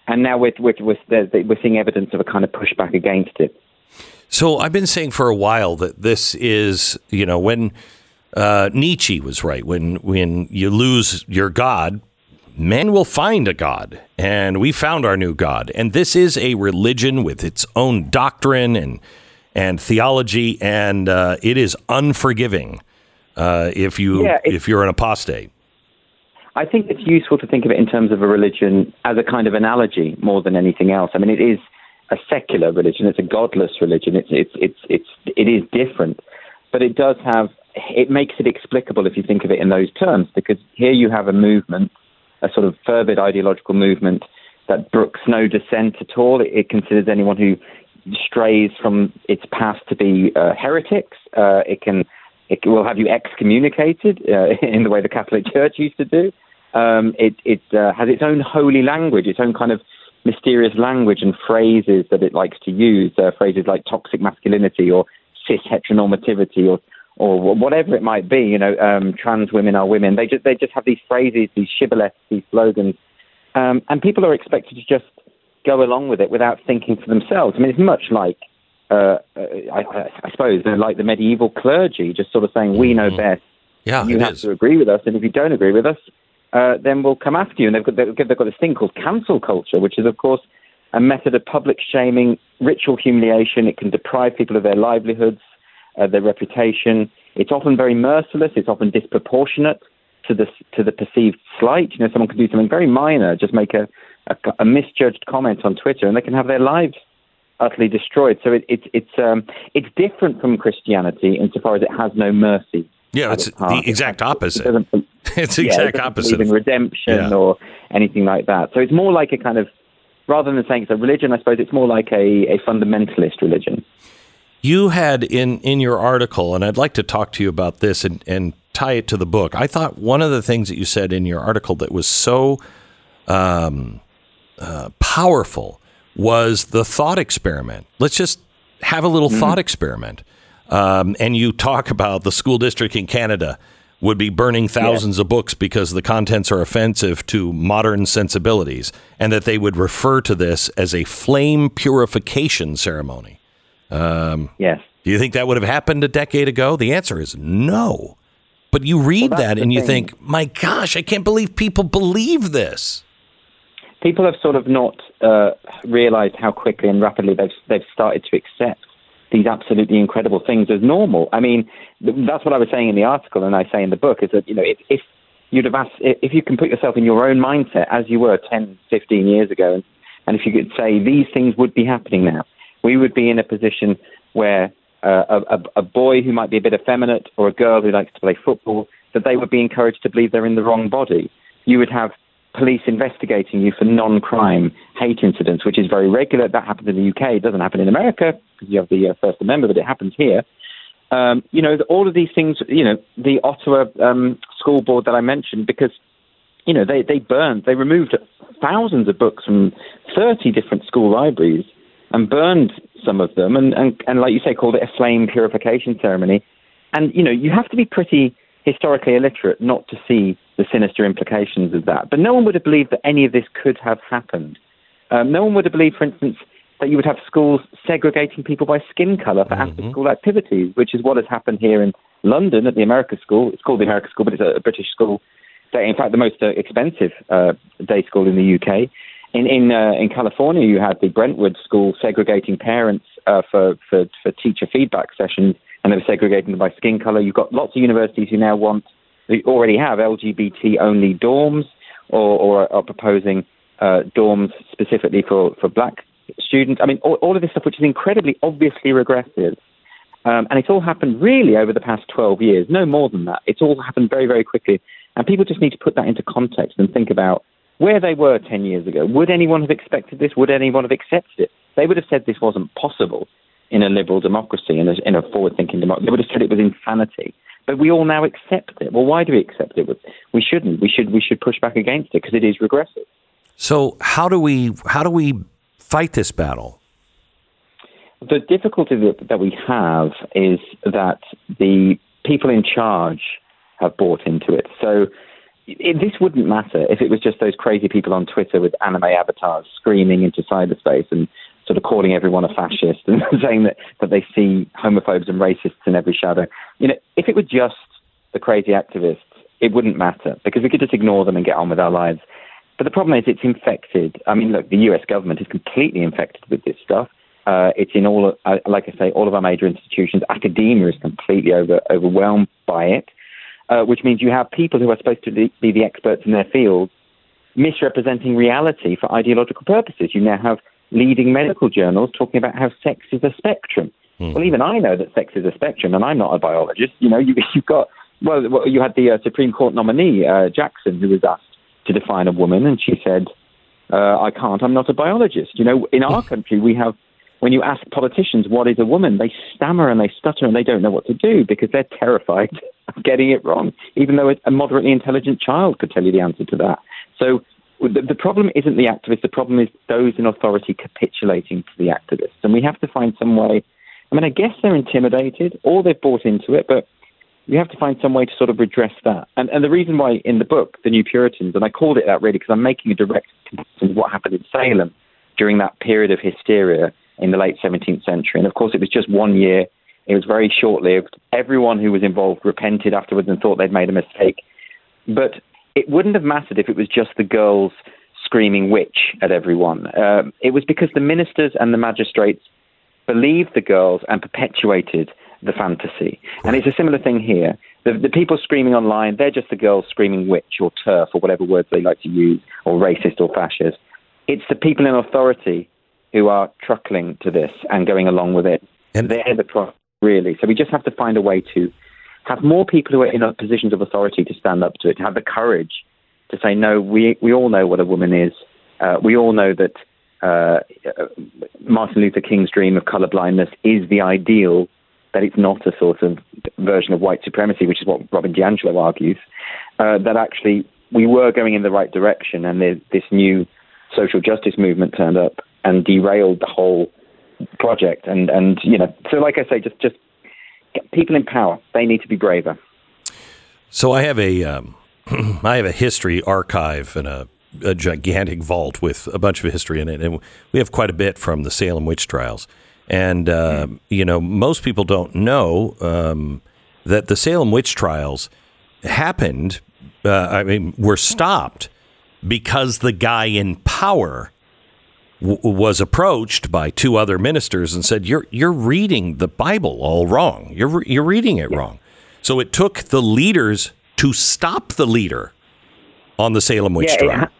And now we're, we're, we're, we're seeing evidence of a kind of pushback against it. So I've been saying for a while that this is, you know, when uh, Nietzsche was right. When when you lose your God, men will find a God, and we found our new God. And this is a religion with its own doctrine and and theology, and uh, it is unforgiving uh, if you yeah, if you're an apostate. I think it's useful to think of it in terms of a religion as a kind of analogy more than anything else. I mean, it is a secular religion; it's a godless religion. It's it's it's it's it is different, but it does have it makes it explicable if you think of it in those terms, because here you have a movement, a sort of fervid ideological movement that brooks no dissent at all. It, it considers anyone who strays from its past to be uh, heretics. Uh, it can it will have you excommunicated uh, in the way the Catholic Church used to do. Um, it it uh, has its own holy language, its own kind of mysterious language and phrases that it likes to use. Uh, phrases like toxic masculinity or cis heteronormativity or or whatever it might be, you know, um, trans women are women. They just they just have these phrases, these shibboleths, these slogans, um, and people are expected to just go along with it without thinking for themselves. I mean, it's much like uh, uh I, I, suppose they're like the medieval clergy, just sort of saying we know mm-hmm. best. Yeah, you have is. to agree with us, and if you don't agree with us, uh, then we'll come after you. And they've got they've got this thing called cancel culture, which is of course a method of public shaming, ritual humiliation. It can deprive people of their livelihoods uh, their reputation. It's often very merciless. It's often disproportionate to the to the perceived slight. You know, someone can do something very minor, just make a, a, a misjudged comment on Twitter, and they can have their lives utterly destroyed. So it, it, it's um, it's different from Christianity insofar as it has no mercy. Yeah, it's the exact opposite. It it's the yeah, exact it opposite. In redemption yeah. or anything like that. So it's more like a kind of, rather than saying it's a religion, I suppose it's more like a, a fundamentalist religion. You had in in your article, and I'd like to talk to you about this and, and tie it to the book. I thought one of the things that you said in your article that was so um, uh, powerful was the thought experiment. Let's just have a little mm-hmm. thought experiment. Um, and you talk about the school district in Canada would be burning thousands yeah. of books because the contents are offensive to modern sensibilities, and that they would refer to this as a flame purification ceremony. Um, yes. Do you think that would have happened a decade ago? The answer is no. But you read well, that and you thing. think, my gosh, I can't believe people believe this. People have sort of not uh, realized how quickly and rapidly they've, they've started to accept these absolutely incredible things as normal. I mean, that's what I was saying in the article and I say in the book is that, you know, if, if you'd have asked, if you can put yourself in your own mindset as you were 10, 15 years ago, and, and if you could say these things would be happening now, we would be in a position where uh, a, a boy who might be a bit effeminate or a girl who likes to play football, that they would be encouraged to believe they're in the wrong body. You would have police investigating you for non-crime hate incidents, which is very regular. That happens in the UK. It doesn't happen in America because you have the uh, First Amendment, but it happens here. Um, you know, all of these things, you know, the Ottawa um, school board that I mentioned, because, you know, they, they burned, they removed thousands of books from 30 different school libraries and burned some of them, and, and, and like you say, called it a flame purification ceremony. And, you know, you have to be pretty historically illiterate not to see the sinister implications of that. But no one would have believed that any of this could have happened. Um, no one would have believed, for instance, that you would have schools segregating people by skin color for mm-hmm. after school activities, which is what has happened here in London at the America School. It's called the America School, but it's a, British school. In fact, the most uh, expensive uh, day school in the UK. In in uh, in California, you had the Brentwood School segregating parents uh, for, for for teacher feedback sessions and they were segregating them by skin color. You've got lots of universities who now want, who already have LGBT only dorms or, or are proposing uh, dorms specifically for, for black students. I mean, all, all of this stuff, which is incredibly obviously regressive. Um, and it's all happened really over the past 12 years, no more than that. It's all happened very, very quickly. And people just need to put that into context and think about where they were 10 years ago. Would anyone have expected this? Would anyone have accepted it? They would have said this wasn't possible in a liberal democracy, in a, in a forward thinking democracy. They would have said it was insanity. But we all now accept it. Well, why do we accept it? We shouldn't. We should, we should push back against it because it is regressive. So how do we how do we fight this battle? The difficulty that, that we have is that the people in charge have bought into it. So it, this wouldn't matter if it was just those crazy people on Twitter with anime avatars screaming into cyberspace and sort of calling everyone a fascist and saying that, that they see homophobes and racists in every shadow. You know, if it were just the crazy activists, it wouldn't matter because we could just ignore them and get on with our lives. But the problem is it's infected. I mean, look, the US government is completely infected with this stuff. Uh, it's in all, uh, like I say, all of our major institutions. Academia is completely over, overwhelmed by it uh, which means you have people who are supposed to be the experts in their field misrepresenting reality for ideological purposes. You now have leading medical journals talking about how sex is a spectrum. Mm. Well, even I know that sex is a spectrum, and I'm not a biologist. You know, you, have got well, you had the uh, Supreme Court nominee uh, Jackson, who was asked to define a woman, and she said, uh, "I can't. I'm not a biologist." You know, in our country, we have when you ask politicians what is a woman, they stammer and they stutter and they don't know what to do because they're terrified of getting it wrong, even though a moderately intelligent child could tell you the answer to that. So the, the problem isn't the activists, the problem is those in authority capitulating to the activists. And we have to find some way. I mean, I guess they're intimidated or they've bought into it, but we have to find some way to sort of redress that. And, and the reason why in the book, The New Puritans, and I called it that really because I'm making a direct comparison with what happened in Salem during that period of hysteria in the late 17th century. And of course, it was just one year. It was very short lived. Everyone who was involved repented afterwards and thought they'd made a mistake. But it wouldn't have mattered if it was just the girls screaming witch at everyone. Um, it was because the ministers and the magistrates believed the girls and perpetuated the fantasy. And it's a similar thing here. The, the, people screaming online, they're just the girls screaming witch or TERF or whatever words they like to use, or racist or fascist. It's the people in authority who are truckling to this and going along with it. And they're the problem, really. So we just have to find a way to have more people who are in positions of authority to stand up to it, to have the courage to say, no, we, we all know what a woman is. Uh, we all know that uh, Martin Luther King's dream of colorblindness is the ideal, that it's not a sort of version of white supremacy, which is what Robin DiAngelo argues, uh, that actually we were going in the right direction and this new social justice movement turned up and derailed the whole project. And and you know, so like I say, just just people in power. They need to be braver. So I have a um, I have a history archive and a, a, gigantic vault with a bunch of history in it, and we have quite a bit from the Salem witch trials. And uh, mm. you know, most people don't know um, that the Salem witch trials happened. Uh, I mean, were stopped because the guy in power w- was approached by two other ministers and said, "You're you're reading the Bible all wrong. You're you're reading it wrong." So it took the leaders to stop the leader on the Salem witch yeah, trial. Ha-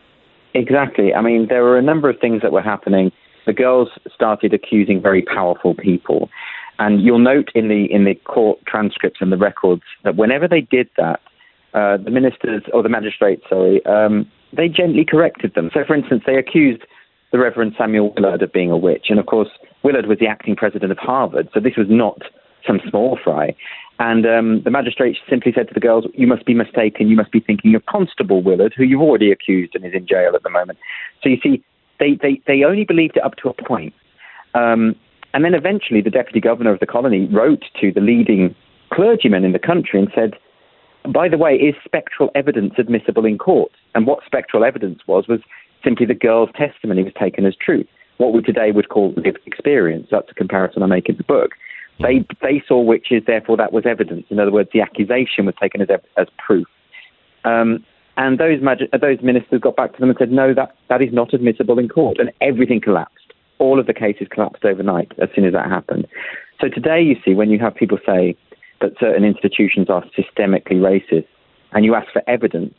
exactly. I mean, there were a number of things that were happening. The girls started accusing very powerful people, and you'll note in the in the court transcripts and the records that whenever they did that, uh, the ministers or the magistrates, sorry, um, they gently corrected them. So, for instance, they accused the Reverend Samuel Willard of being a witch. And of course, Willard was the acting president of Harvard, so this was not some small fry. And um, the magistrate simply said to the girls, You must be mistaken. You must be thinking of Constable Willard, who you've already accused and is in jail at the moment. So you see, they, they, they only believed it up to a point. Um, and then eventually, the deputy governor of the colony wrote to the leading clergyman in the country and said, By the way, is spectral evidence admissible in court? And what spectral evidence was, was simply the girl's testimony was taken as truth. What we today would call lived experience. That's a comparison I make in the book. They they saw witches, therefore that was evidence. In other words, the accusation was taken as as proof. Um, and those magi- those ministers got back to them and said, no, that that is not admissible in court, and everything collapsed. All of the cases collapsed overnight as soon as that happened. So today, you see, when you have people say that certain institutions are systemically racist, and you ask for evidence,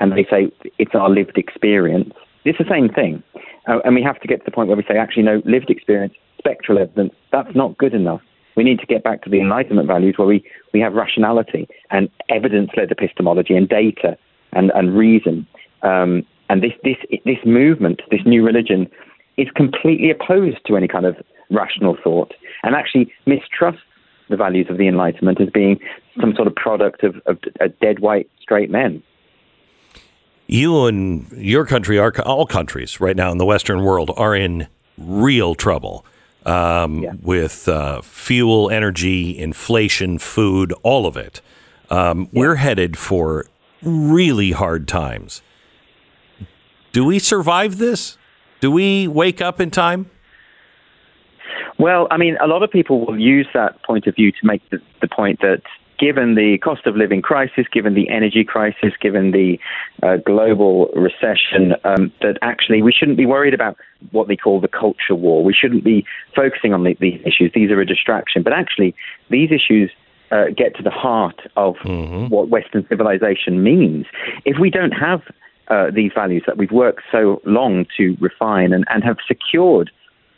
and they say it's our lived experience, it's the same thing. Uh, and we have to get to the point where we say, actually, no, lived experience, spectral evidence, that's not good enough. We need to get back to the Enlightenment values where we, we have rationality and evidence led epistemology and data and, and reason. Um, and this, this, this movement, this new religion, is completely opposed to any kind of rational thought and actually mistrusts the values of the Enlightenment as being some sort of product of, of, of dead white straight men. You and your country, are, all countries right now in the Western world, are in real trouble um, yeah. with uh, fuel, energy, inflation, food, all of it. Um, yeah. We're headed for really hard times. Do we survive this? Do we wake up in time? Well, I mean, a lot of people will use that point of view to make the, the point that given the cost of living crisis, given the energy crisis, given the uh, global recession, um, that actually we shouldn't be worried about what they call the culture war. We shouldn't be focusing on the, these issues. These are a distraction. But actually, these issues uh, get to the heart of mm-hmm. what Western civilization means. If we don't have uh, these values that we've worked so long to refine and, and have secured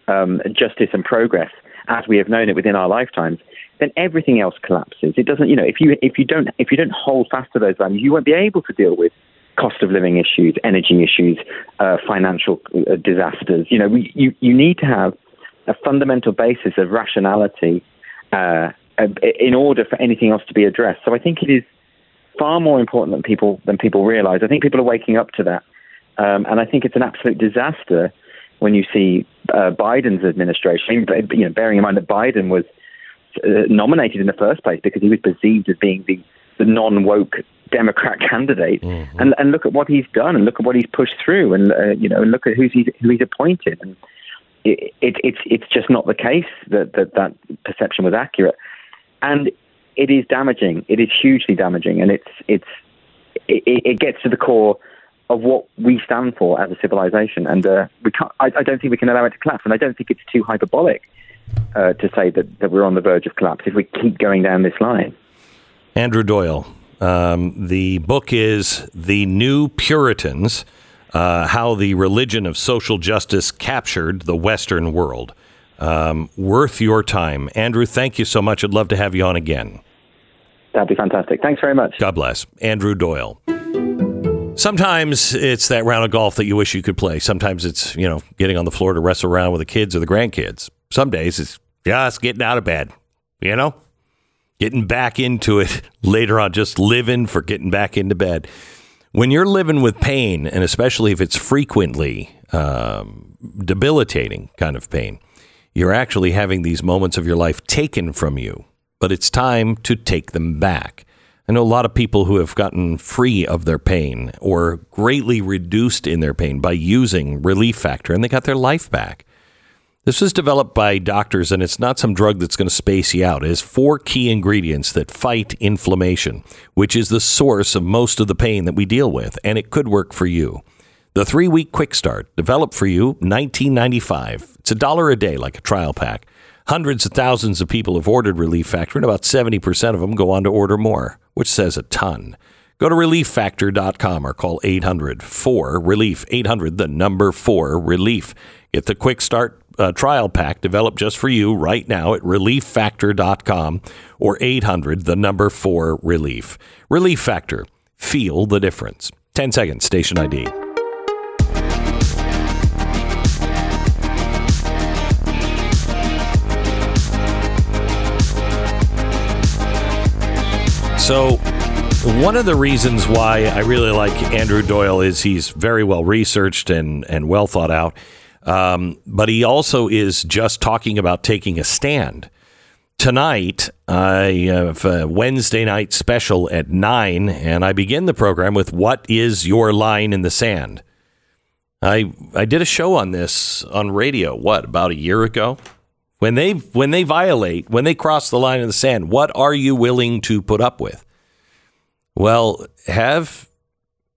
um, justice and progress as we have known it within our lifetimes, then everything else collapses. It doesn't, you know, if you if you don't if you don't hold fast to those values, you won't be able to deal with cost of living issues, energy issues, uh, financial uh, disasters. You know, we, you you need to have a fundamental basis of rationality uh, in order for anything else to be addressed. So I think it is far more important than people than people realize. I think people are waking up to that, um, and I think it's an absolute disaster when you see uh, Biden's administration. You know, bearing in mind that Biden was uh, nominated in the first place because he was perceived as being the, the non woke Democrat candidate, mm-hmm. and and look at what he's done, and look at what he's pushed through, and uh, you know, look at who's he's, who he's appointed, and it, it, it's it's just not the case that, that that perception was accurate, and it is damaging. It is hugely damaging, and it's it's it, it gets to the core of what we stand for as a civilization, and uh, we can't. I, I don't think we can allow it to collapse, and I don't think it's too hyperbolic uh, to say that, that we're on the verge of collapse if we keep going down this line. Andrew Doyle. Um, the book is The New Puritans uh, How the Religion of Social Justice Captured the Western World. Um, worth your time. Andrew, thank you so much. I'd love to have you on again. That'd be fantastic. Thanks very much. God bless. Andrew Doyle. Sometimes it's that round of golf that you wish you could play. Sometimes it's, you know, getting on the floor to wrestle around with the kids or the grandkids some days it's just getting out of bed, you know, getting back into it later on, just living for getting back into bed. When you're living with pain, and especially if it's frequently um, debilitating kind of pain, you're actually having these moments of your life taken from you, but it's time to take them back. I know a lot of people who have gotten free of their pain or greatly reduced in their pain by using Relief Factor, and they got their life back. This was developed by doctors, and it's not some drug that's going to space you out. It has four key ingredients that fight inflammation, which is the source of most of the pain that we deal with, and it could work for you. The three week quick start, developed for you, $19.95. It's a dollar a day, like a trial pack. Hundreds of thousands of people have ordered Relief Factor, and about 70% of them go on to order more, which says a ton. Go to relieffactor.com or call 800 4 Relief. 800, the number 4 Relief. Get the quick start uh, trial pack developed just for you right now at relieffactor.com or 800 the number 4 relief. Relief Factor. Feel the difference. 10 seconds station ID. So, one of the reasons why I really like Andrew Doyle is he's very well researched and, and well thought out. Um, but he also is just talking about taking a stand. Tonight, I have a Wednesday night special at 9, and I begin the program with What is Your Line in the Sand? I, I did a show on this on radio, what, about a year ago? When they, when they violate, when they cross the line in the sand, what are you willing to put up with? Well, have,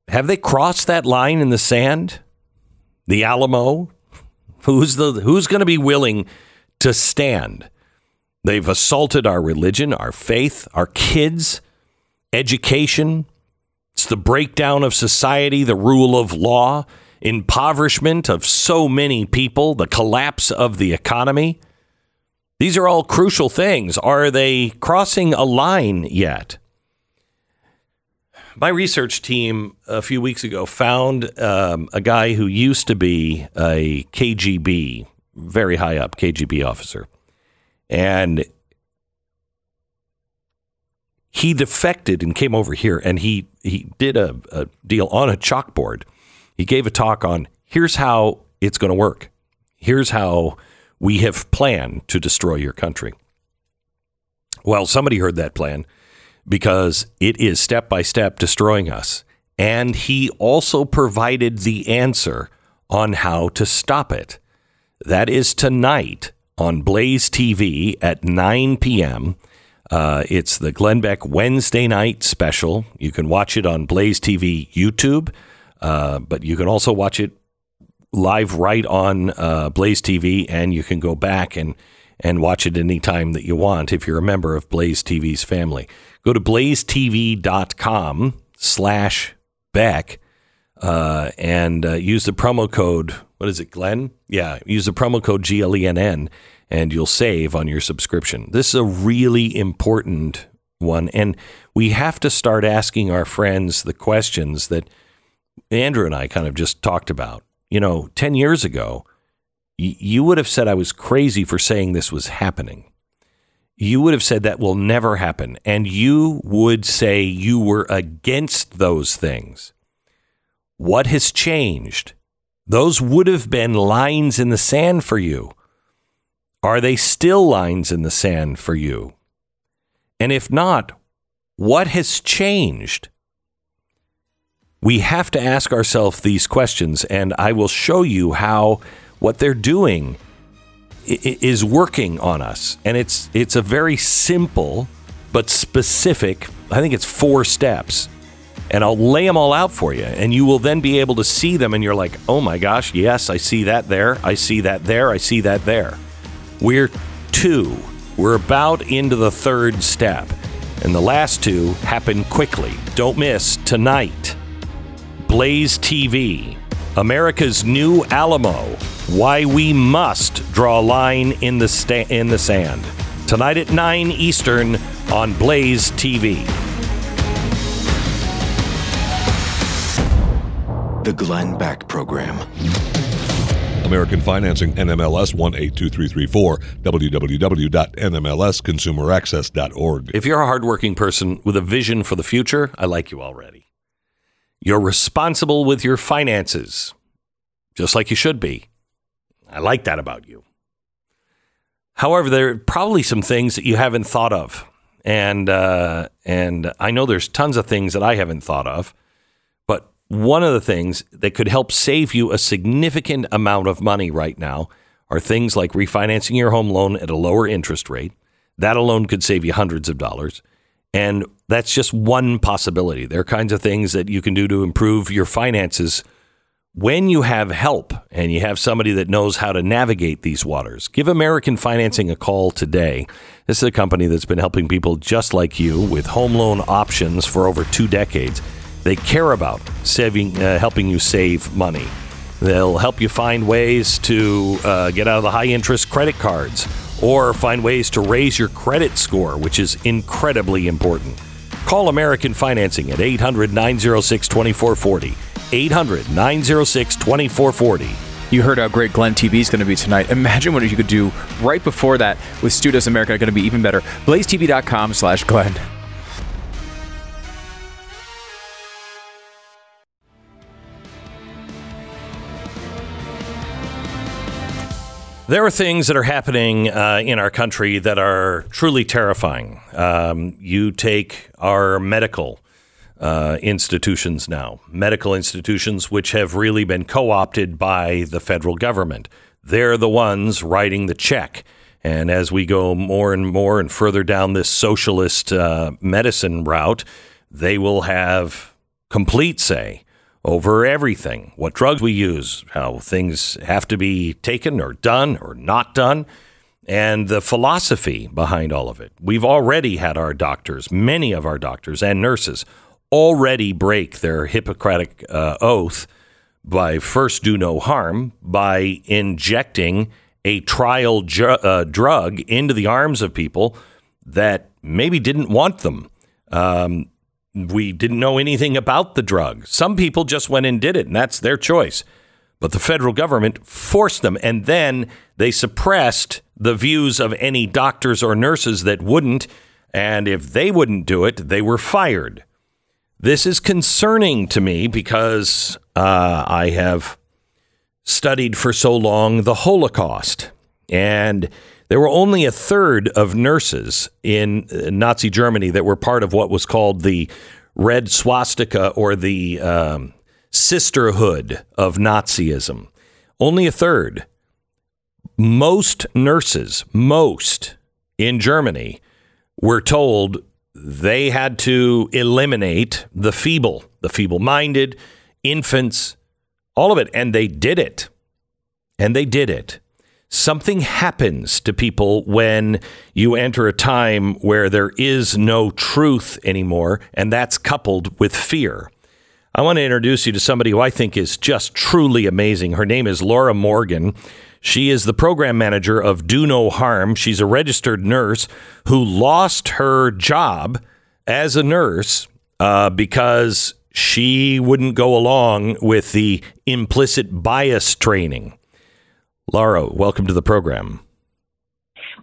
have they crossed that line in the sand? The Alamo, Who's the who's going to be willing to stand? They've assaulted our religion, our faith, our kids, education. It's the breakdown of society, the rule of law, impoverishment of so many people, the collapse of the economy. These are all crucial things. Are they crossing a line yet? My research team a few weeks ago found um, a guy who used to be a KGB, very high up KGB officer. And he defected and came over here and he, he did a, a deal on a chalkboard. He gave a talk on here's how it's going to work. Here's how we have planned to destroy your country. Well, somebody heard that plan because it is step by step destroying us. And he also provided the answer on how to stop it. That is tonight on Blaze TV at 9 p.m. Uh, it's the Glenn Beck Wednesday night special. You can watch it on Blaze TV YouTube, uh, but you can also watch it live right on uh, Blaze TV, and you can go back and and watch it anytime that you want if you're a member of Blaze TV's family. Go to blazetv.com slash Beck uh, and uh, use the promo code, what is it, Glenn? Yeah, use the promo code GLENN and you'll save on your subscription. This is a really important one. And we have to start asking our friends the questions that Andrew and I kind of just talked about. You know, 10 years ago, you would have said I was crazy for saying this was happening. You would have said that will never happen. And you would say you were against those things. What has changed? Those would have been lines in the sand for you. Are they still lines in the sand for you? And if not, what has changed? We have to ask ourselves these questions, and I will show you how what they're doing is working on us. And it's it's a very simple but specific, I think it's four steps. And I'll lay them all out for you. And you will then be able to see them and you're like, oh my gosh, yes, I see that there. I see that there. I see that there. We're two. We're about into the third step. And the last two happen quickly. Don't miss tonight. Blaze TV, America's new Alamo. Why we must draw a line in the sta- in the sand. Tonight at 9 Eastern on Blaze TV. The Glenn Beck Program. American Financing, NMLS 182334, www.nmlsconsumeraccess.org. If you're a hardworking person with a vision for the future, I like you already. You're responsible with your finances, just like you should be. I like that about you. However, there are probably some things that you haven't thought of. And, uh, and I know there's tons of things that I haven't thought of. But one of the things that could help save you a significant amount of money right now are things like refinancing your home loan at a lower interest rate. That alone could save you hundreds of dollars. And that's just one possibility. There are kinds of things that you can do to improve your finances when you have help and you have somebody that knows how to navigate these waters. Give American Financing a call today. This is a company that's been helping people just like you with home loan options for over two decades. They care about saving, uh, helping you save money. They'll help you find ways to uh, get out of the high interest credit cards or find ways to raise your credit score, which is incredibly important. Call American Financing at 800 906 2440. 800 906 2440. You heard how great Glenn TV is going to be tonight. Imagine what you could do right before that with Stu Does America going to be even better. BlazeTV.com slash Glenn. There are things that are happening uh, in our country that are truly terrifying. Um, you take our medical uh, institutions now, medical institutions which have really been co opted by the federal government. They're the ones writing the check. And as we go more and more and further down this socialist uh, medicine route, they will have complete say over everything what drugs we use, how things have to be taken or done or not done. and the philosophy behind all of it. We've already had our doctors, many of our doctors and nurses, already break their Hippocratic uh, oath by first do no harm by injecting a trial ju- uh, drug into the arms of people that maybe didn't want them. Um, we didn't know anything about the drug. Some people just went and did it, and that's their choice. But the federal government forced them, and then they suppressed the views of any doctors or nurses that wouldn't. And if they wouldn't do it, they were fired. This is concerning to me because uh, I have studied for so long the Holocaust. And there were only a third of nurses in uh, Nazi Germany that were part of what was called the Red Swastika or the um, Sisterhood of Nazism. Only a third. Most nurses, most in Germany, were told they had to eliminate the feeble, the feeble minded, infants, all of it. And they did it. And they did it. Something happens to people when you enter a time where there is no truth anymore, and that's coupled with fear. I want to introduce you to somebody who I think is just truly amazing. Her name is Laura Morgan. She is the program manager of Do No Harm. She's a registered nurse who lost her job as a nurse uh, because she wouldn't go along with the implicit bias training. Laura, welcome to the program.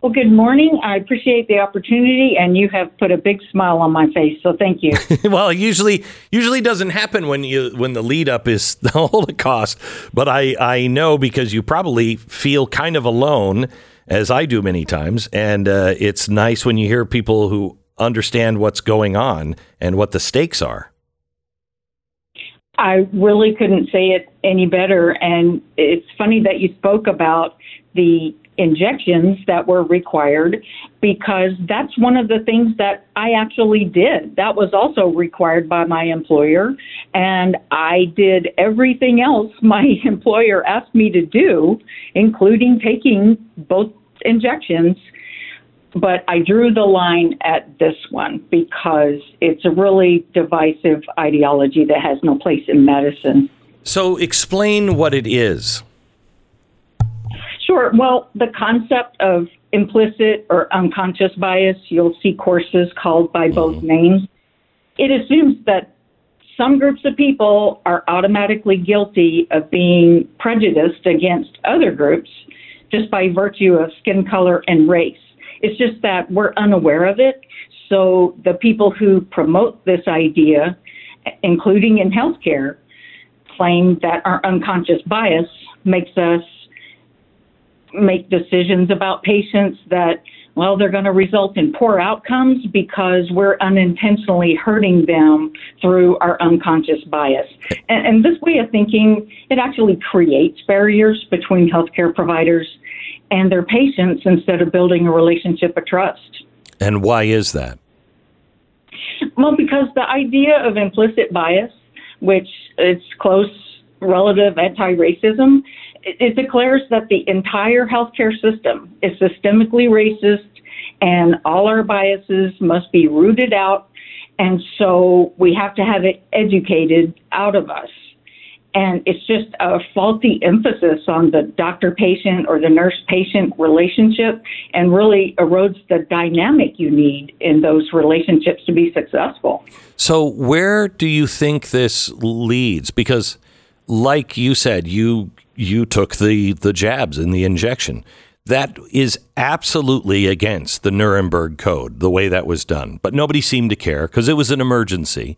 Well, good morning. I appreciate the opportunity, and you have put a big smile on my face. So thank you. well, usually usually doesn't happen when you when the lead up is the Holocaust, but I I know because you probably feel kind of alone, as I do many times, and uh, it's nice when you hear people who understand what's going on and what the stakes are. I really couldn't say it any better. And it's funny that you spoke about the injections that were required because that's one of the things that I actually did. That was also required by my employer. And I did everything else my employer asked me to do, including taking both injections but I drew the line at this one because it's a really divisive ideology that has no place in medicine. So, explain what it is. Sure. Well, the concept of implicit or unconscious bias, you'll see courses called by both mm-hmm. names. It assumes that some groups of people are automatically guilty of being prejudiced against other groups just by virtue of skin color and race. It's just that we're unaware of it. So the people who promote this idea, including in healthcare, claim that our unconscious bias makes us make decisions about patients that, well, they're going to result in poor outcomes because we're unintentionally hurting them through our unconscious bias. And, and this way of thinking, it actually creates barriers between healthcare providers and their patients instead of building a relationship of trust. And why is that? Well, because the idea of implicit bias, which is close relative anti-racism, it declares that the entire healthcare system is systemically racist and all our biases must be rooted out. And so we have to have it educated out of us. And it's just a faulty emphasis on the doctor patient or the nurse patient relationship and really erodes the dynamic you need in those relationships to be successful. So, where do you think this leads? Because, like you said, you you took the, the jabs and the injection. That is absolutely against the Nuremberg Code, the way that was done. But nobody seemed to care because it was an emergency.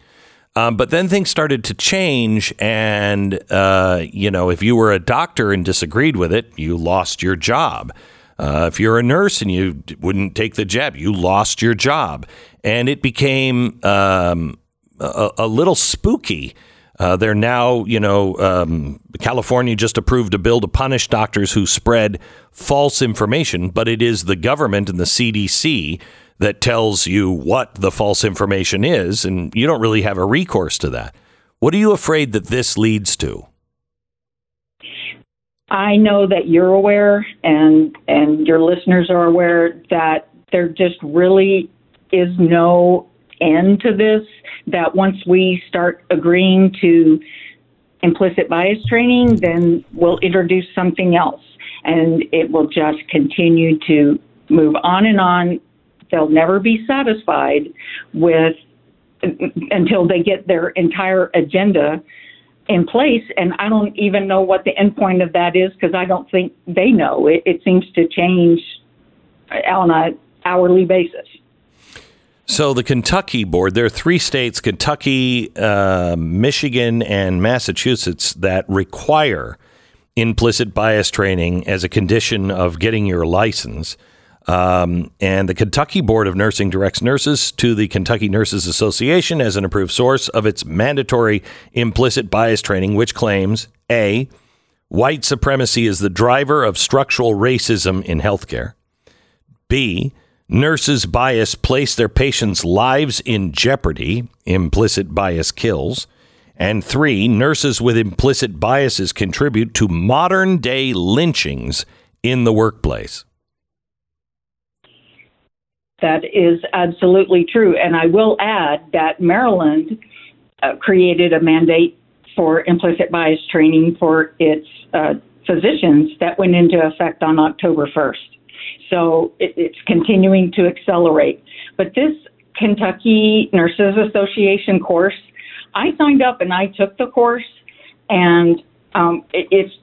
Um, but then things started to change, and uh, you know, if you were a doctor and disagreed with it, you lost your job. Uh, if you're a nurse and you wouldn't take the jab, you lost your job, and it became um, a, a, little spooky. Uh, they're now, you know, um, California just approved a bill to punish doctors who spread false information, but it is the government and the CDC that tells you what the false information is, and you don't really have a recourse to that. What are you afraid that this leads to? I know that you're aware, and and your listeners are aware that there just really is no end to this. That once we start agreeing to implicit bias training, then we'll introduce something else, and it will just continue to move on and on. They'll never be satisfied with until they get their entire agenda in place. And I don't even know what the end point of that is because I don't think they know. It, it seems to change on a hourly basis. So the Kentucky board, there are three states, Kentucky, uh, Michigan, and Massachusetts, that require implicit bias training as a condition of getting your license. Um, and the Kentucky Board of Nursing directs nurses to the Kentucky Nurses Association as an approved source of its mandatory implicit bias training, which claims A, white supremacy is the driver of structural racism in healthcare, B, nurses' bias place their patients' lives in jeopardy, implicit bias kills, and three, nurses with implicit biases contribute to modern day lynchings in the workplace. That is absolutely true. And I will add that Maryland uh, created a mandate for implicit bias training for its uh, physicians that went into effect on October 1st. So it, it's continuing to accelerate. But this Kentucky Nurses Association course, I signed up and I took the course, and um, it, it's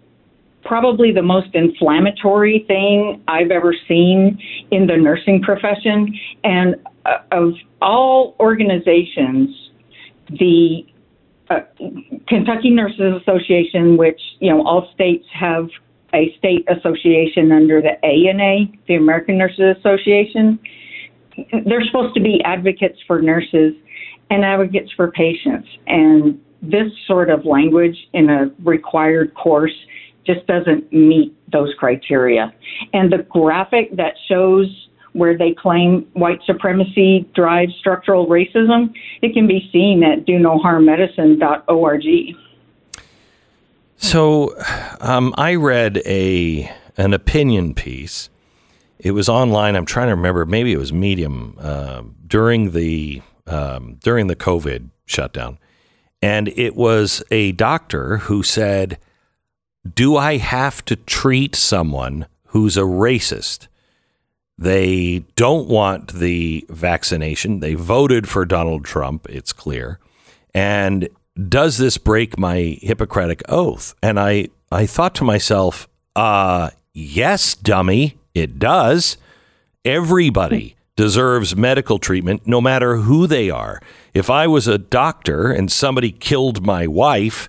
probably the most inflammatory thing I've ever seen in the nursing profession. And uh, of all organizations, the uh, Kentucky Nurses Association, which you know all states have a state association under the ANA, the American Nurses Association. They're supposed to be advocates for nurses and advocates for patients. And this sort of language in a required course just doesn't meet those criteria. And the graphic that shows where they claim white supremacy drives structural racism, it can be seen at donoharmmedicine.org. So, um, I read a an opinion piece. It was online. I'm trying to remember. Maybe it was Medium uh, during the um, during the COVID shutdown, and it was a doctor who said do I have to treat someone who's a racist? They don't want the vaccination. They voted for Donald Trump, it's clear. And does this break my Hippocratic oath? And I, I thought to myself, uh, yes, dummy, it does. Everybody deserves medical treatment, no matter who they are. If I was a doctor and somebody killed my wife,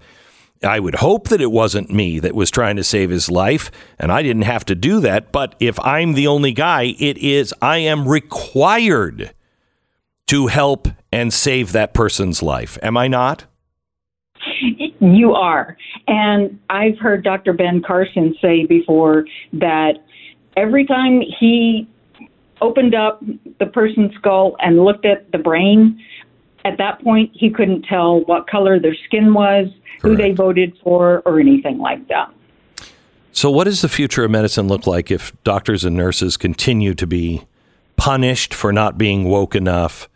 I would hope that it wasn't me that was trying to save his life, and I didn't have to do that. But if I'm the only guy, it is, I am required to help and save that person's life. Am I not? You are. And I've heard Dr. Ben Carson say before that every time he opened up the person's skull and looked at the brain, at that point, he couldn't tell what color their skin was. Who they voted for, or anything like that. So, what does the future of medicine look like if doctors and nurses continue to be punished for not being woke enough?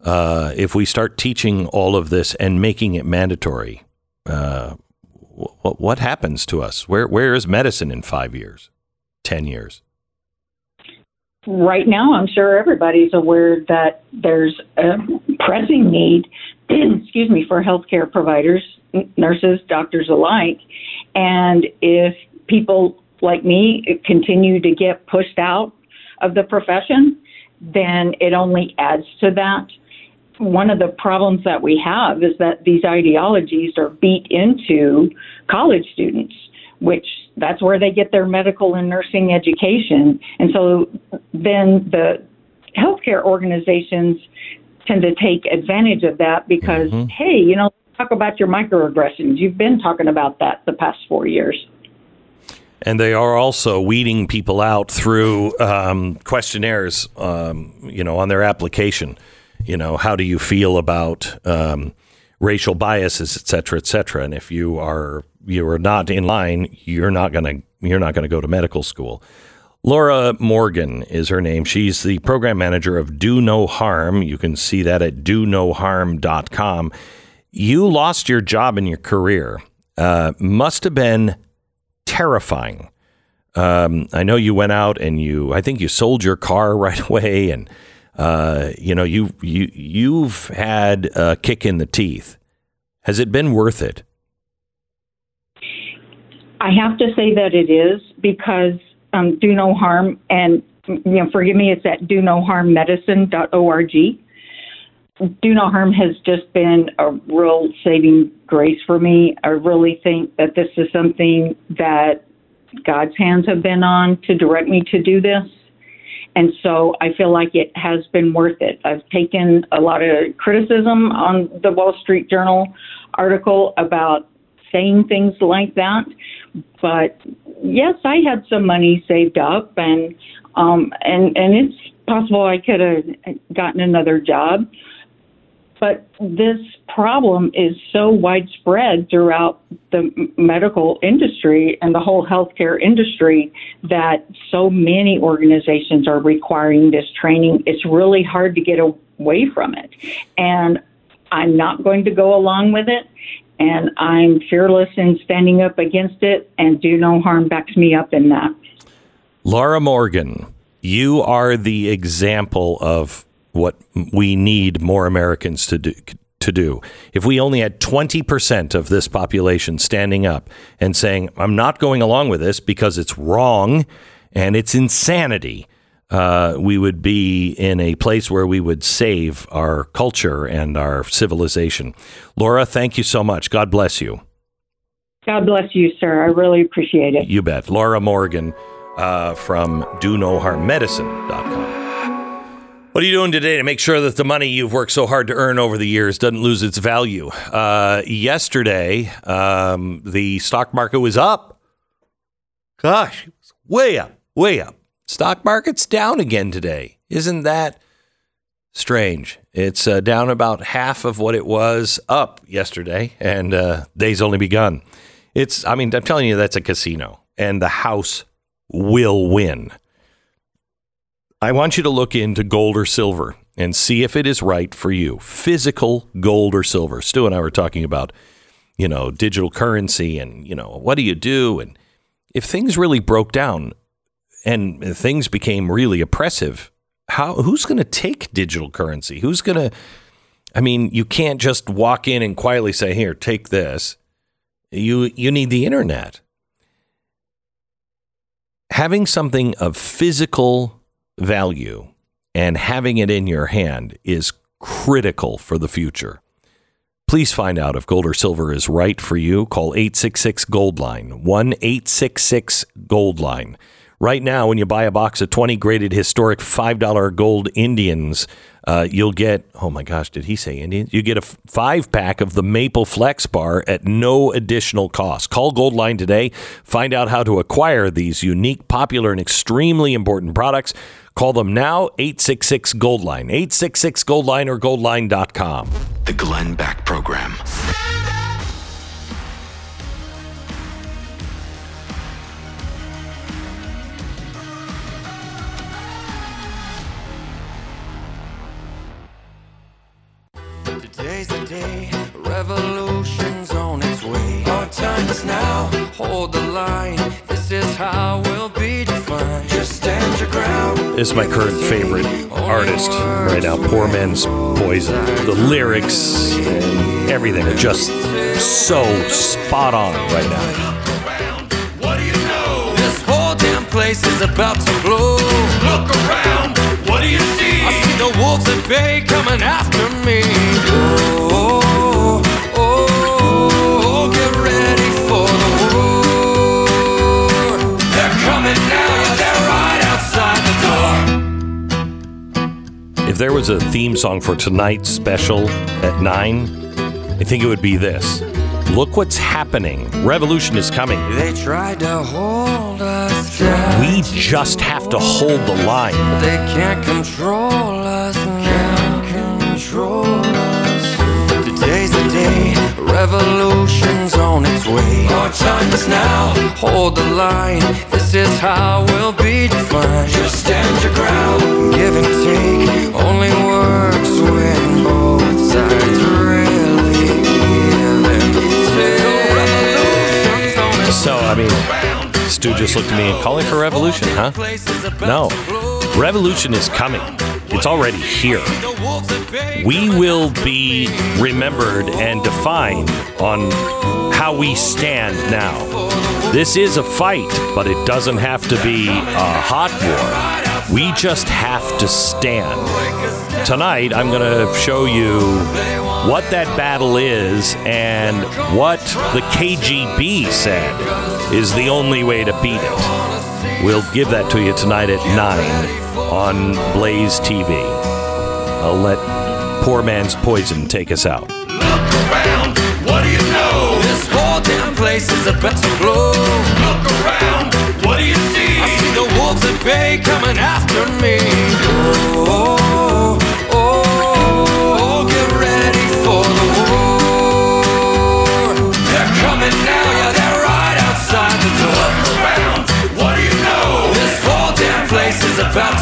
Uh, if we start teaching all of this and making it mandatory, uh, what, what happens to us? Where where is medicine in five years, ten years? right now, I'm sure everybody's aware that there's a pressing need, excuse me, for healthcare providers, nurses, doctors alike. And if people like me continue to get pushed out of the profession, then it only adds to that. One of the problems that we have is that these ideologies are beat into college students which that's where they get their medical and nursing education. And so then the healthcare organizations tend to take advantage of that because, mm-hmm. hey, you know, talk about your microaggressions. You've been talking about that the past four years. And they are also weeding people out through um, questionnaires, um, you know, on their application. You know, how do you feel about um, racial biases, et cetera, et cetera. And if you are you are not in line, you're not gonna you're not gonna go to medical school. Laura Morgan is her name. She's the program manager of Do No Harm. You can see that at do no harm.com. You lost your job in your career. Uh, must have been terrifying. Um, I know you went out and you, I think you sold your car right away, and uh, you know you you you've had a kick in the teeth. Has it been worth it? I have to say that it is because um, do no harm. And you know forgive me it's at do no harm medicine.org do no harm has just been a real saving grace for me. I really think that this is something that god's hands have been on to direct me to do this. And so i feel like it has been worth it. I've taken a lot of criticism on the wall street journal article about saying things like that but yes, I had some money saved up, and um, and and it's possible I could have gotten another job. But this problem is so widespread throughout the medical industry and the whole healthcare industry that so many organizations are requiring this training. It's really hard to get away from it. And I'm not going to go along with it and I'm fearless in standing up against it, and Do No Harm backs me up in that. Laura Morgan, you are the example of what we need more Americans to do. To do. If we only had 20% of this population standing up and saying, I'm not going along with this because it's wrong and it's insanity, uh, we would be in a place where we would save our culture and our civilization. Laura, thank you so much. God bless you. God bless you, sir. I really appreciate it. You bet. Laura Morgan uh, from DoNoHarmMedicine.com. What are you doing today to make sure that the money you've worked so hard to earn over the years doesn't lose its value? Uh, yesterday, um, the stock market was up. Gosh, it was way up, way up. Stock market's down again today. Isn't that strange? It's uh, down about half of what it was up yesterday, and uh, day's only begun. It's, I mean, I'm telling you, that's a casino, and the house will win. I want you to look into gold or silver and see if it is right for you. Physical gold or silver. Stu and I were talking about, you know, digital currency and, you know, what do you do? And if things really broke down, and things became really oppressive, how who's going to take digital currency? Who's going to I mean, you can't just walk in and quietly say, "Here, take this." You you need the internet. Having something of physical value and having it in your hand is critical for the future. Please find out if gold or silver is right for you. Call 866 Gold Line, 1 866 Gold Line. Right now, when you buy a box of 20 graded historic $5 gold Indians, uh, you'll get, oh my gosh, did he say Indians? You get a f- five pack of the Maple Flex Bar at no additional cost. Call Goldline today. Find out how to acquire these unique, popular, and extremely important products. Call them now, 866 Goldline, 866 Goldline or goldline.com. The Glenn Beck Program. Hold the line. This is how we'll be defined. Just stand your ground. This is my current favorite artist right now, Poor Man's Poison. The lyrics everything are just so spot on right now. This whole damn place is about to blow. Look around, what do you see? I see the wolves at bay coming after me. Oh, coming now, they're right outside the door. If there was a theme song for tonight's special at 9, I think it would be this. Look what's happening. Revolution is coming. They tried to hold us down. We just have to hold the line. They can't control us now. Can't control us. Today's the day. Revolution's on its way. Our time is now. Hold the line. This is how we'll be defined. Just stand your ground. Give and take only works when both sides really give and take. So, I mean, Stu just looked at me and calling for revolution, huh? No. Revolution is coming. It's already here. We will be remembered and defined on how we stand now. This is a fight, but it doesn't have to be a hot war. We just have to stand. Tonight, I'm going to show you what that battle is and what the KGB said is the only way to beat it. We'll give that to you tonight at 9 on Blaze TV. I'll let Poor Man's Poison take us out. Look around, what do you know? This whole damn place is about to blow. Look around, what do you see? I see the wolves at bay coming after me. Oh, oh, oh, oh, get ready for the war. They're coming now, yeah, they're right outside the door. Look around, what do you know? This whole damn place is about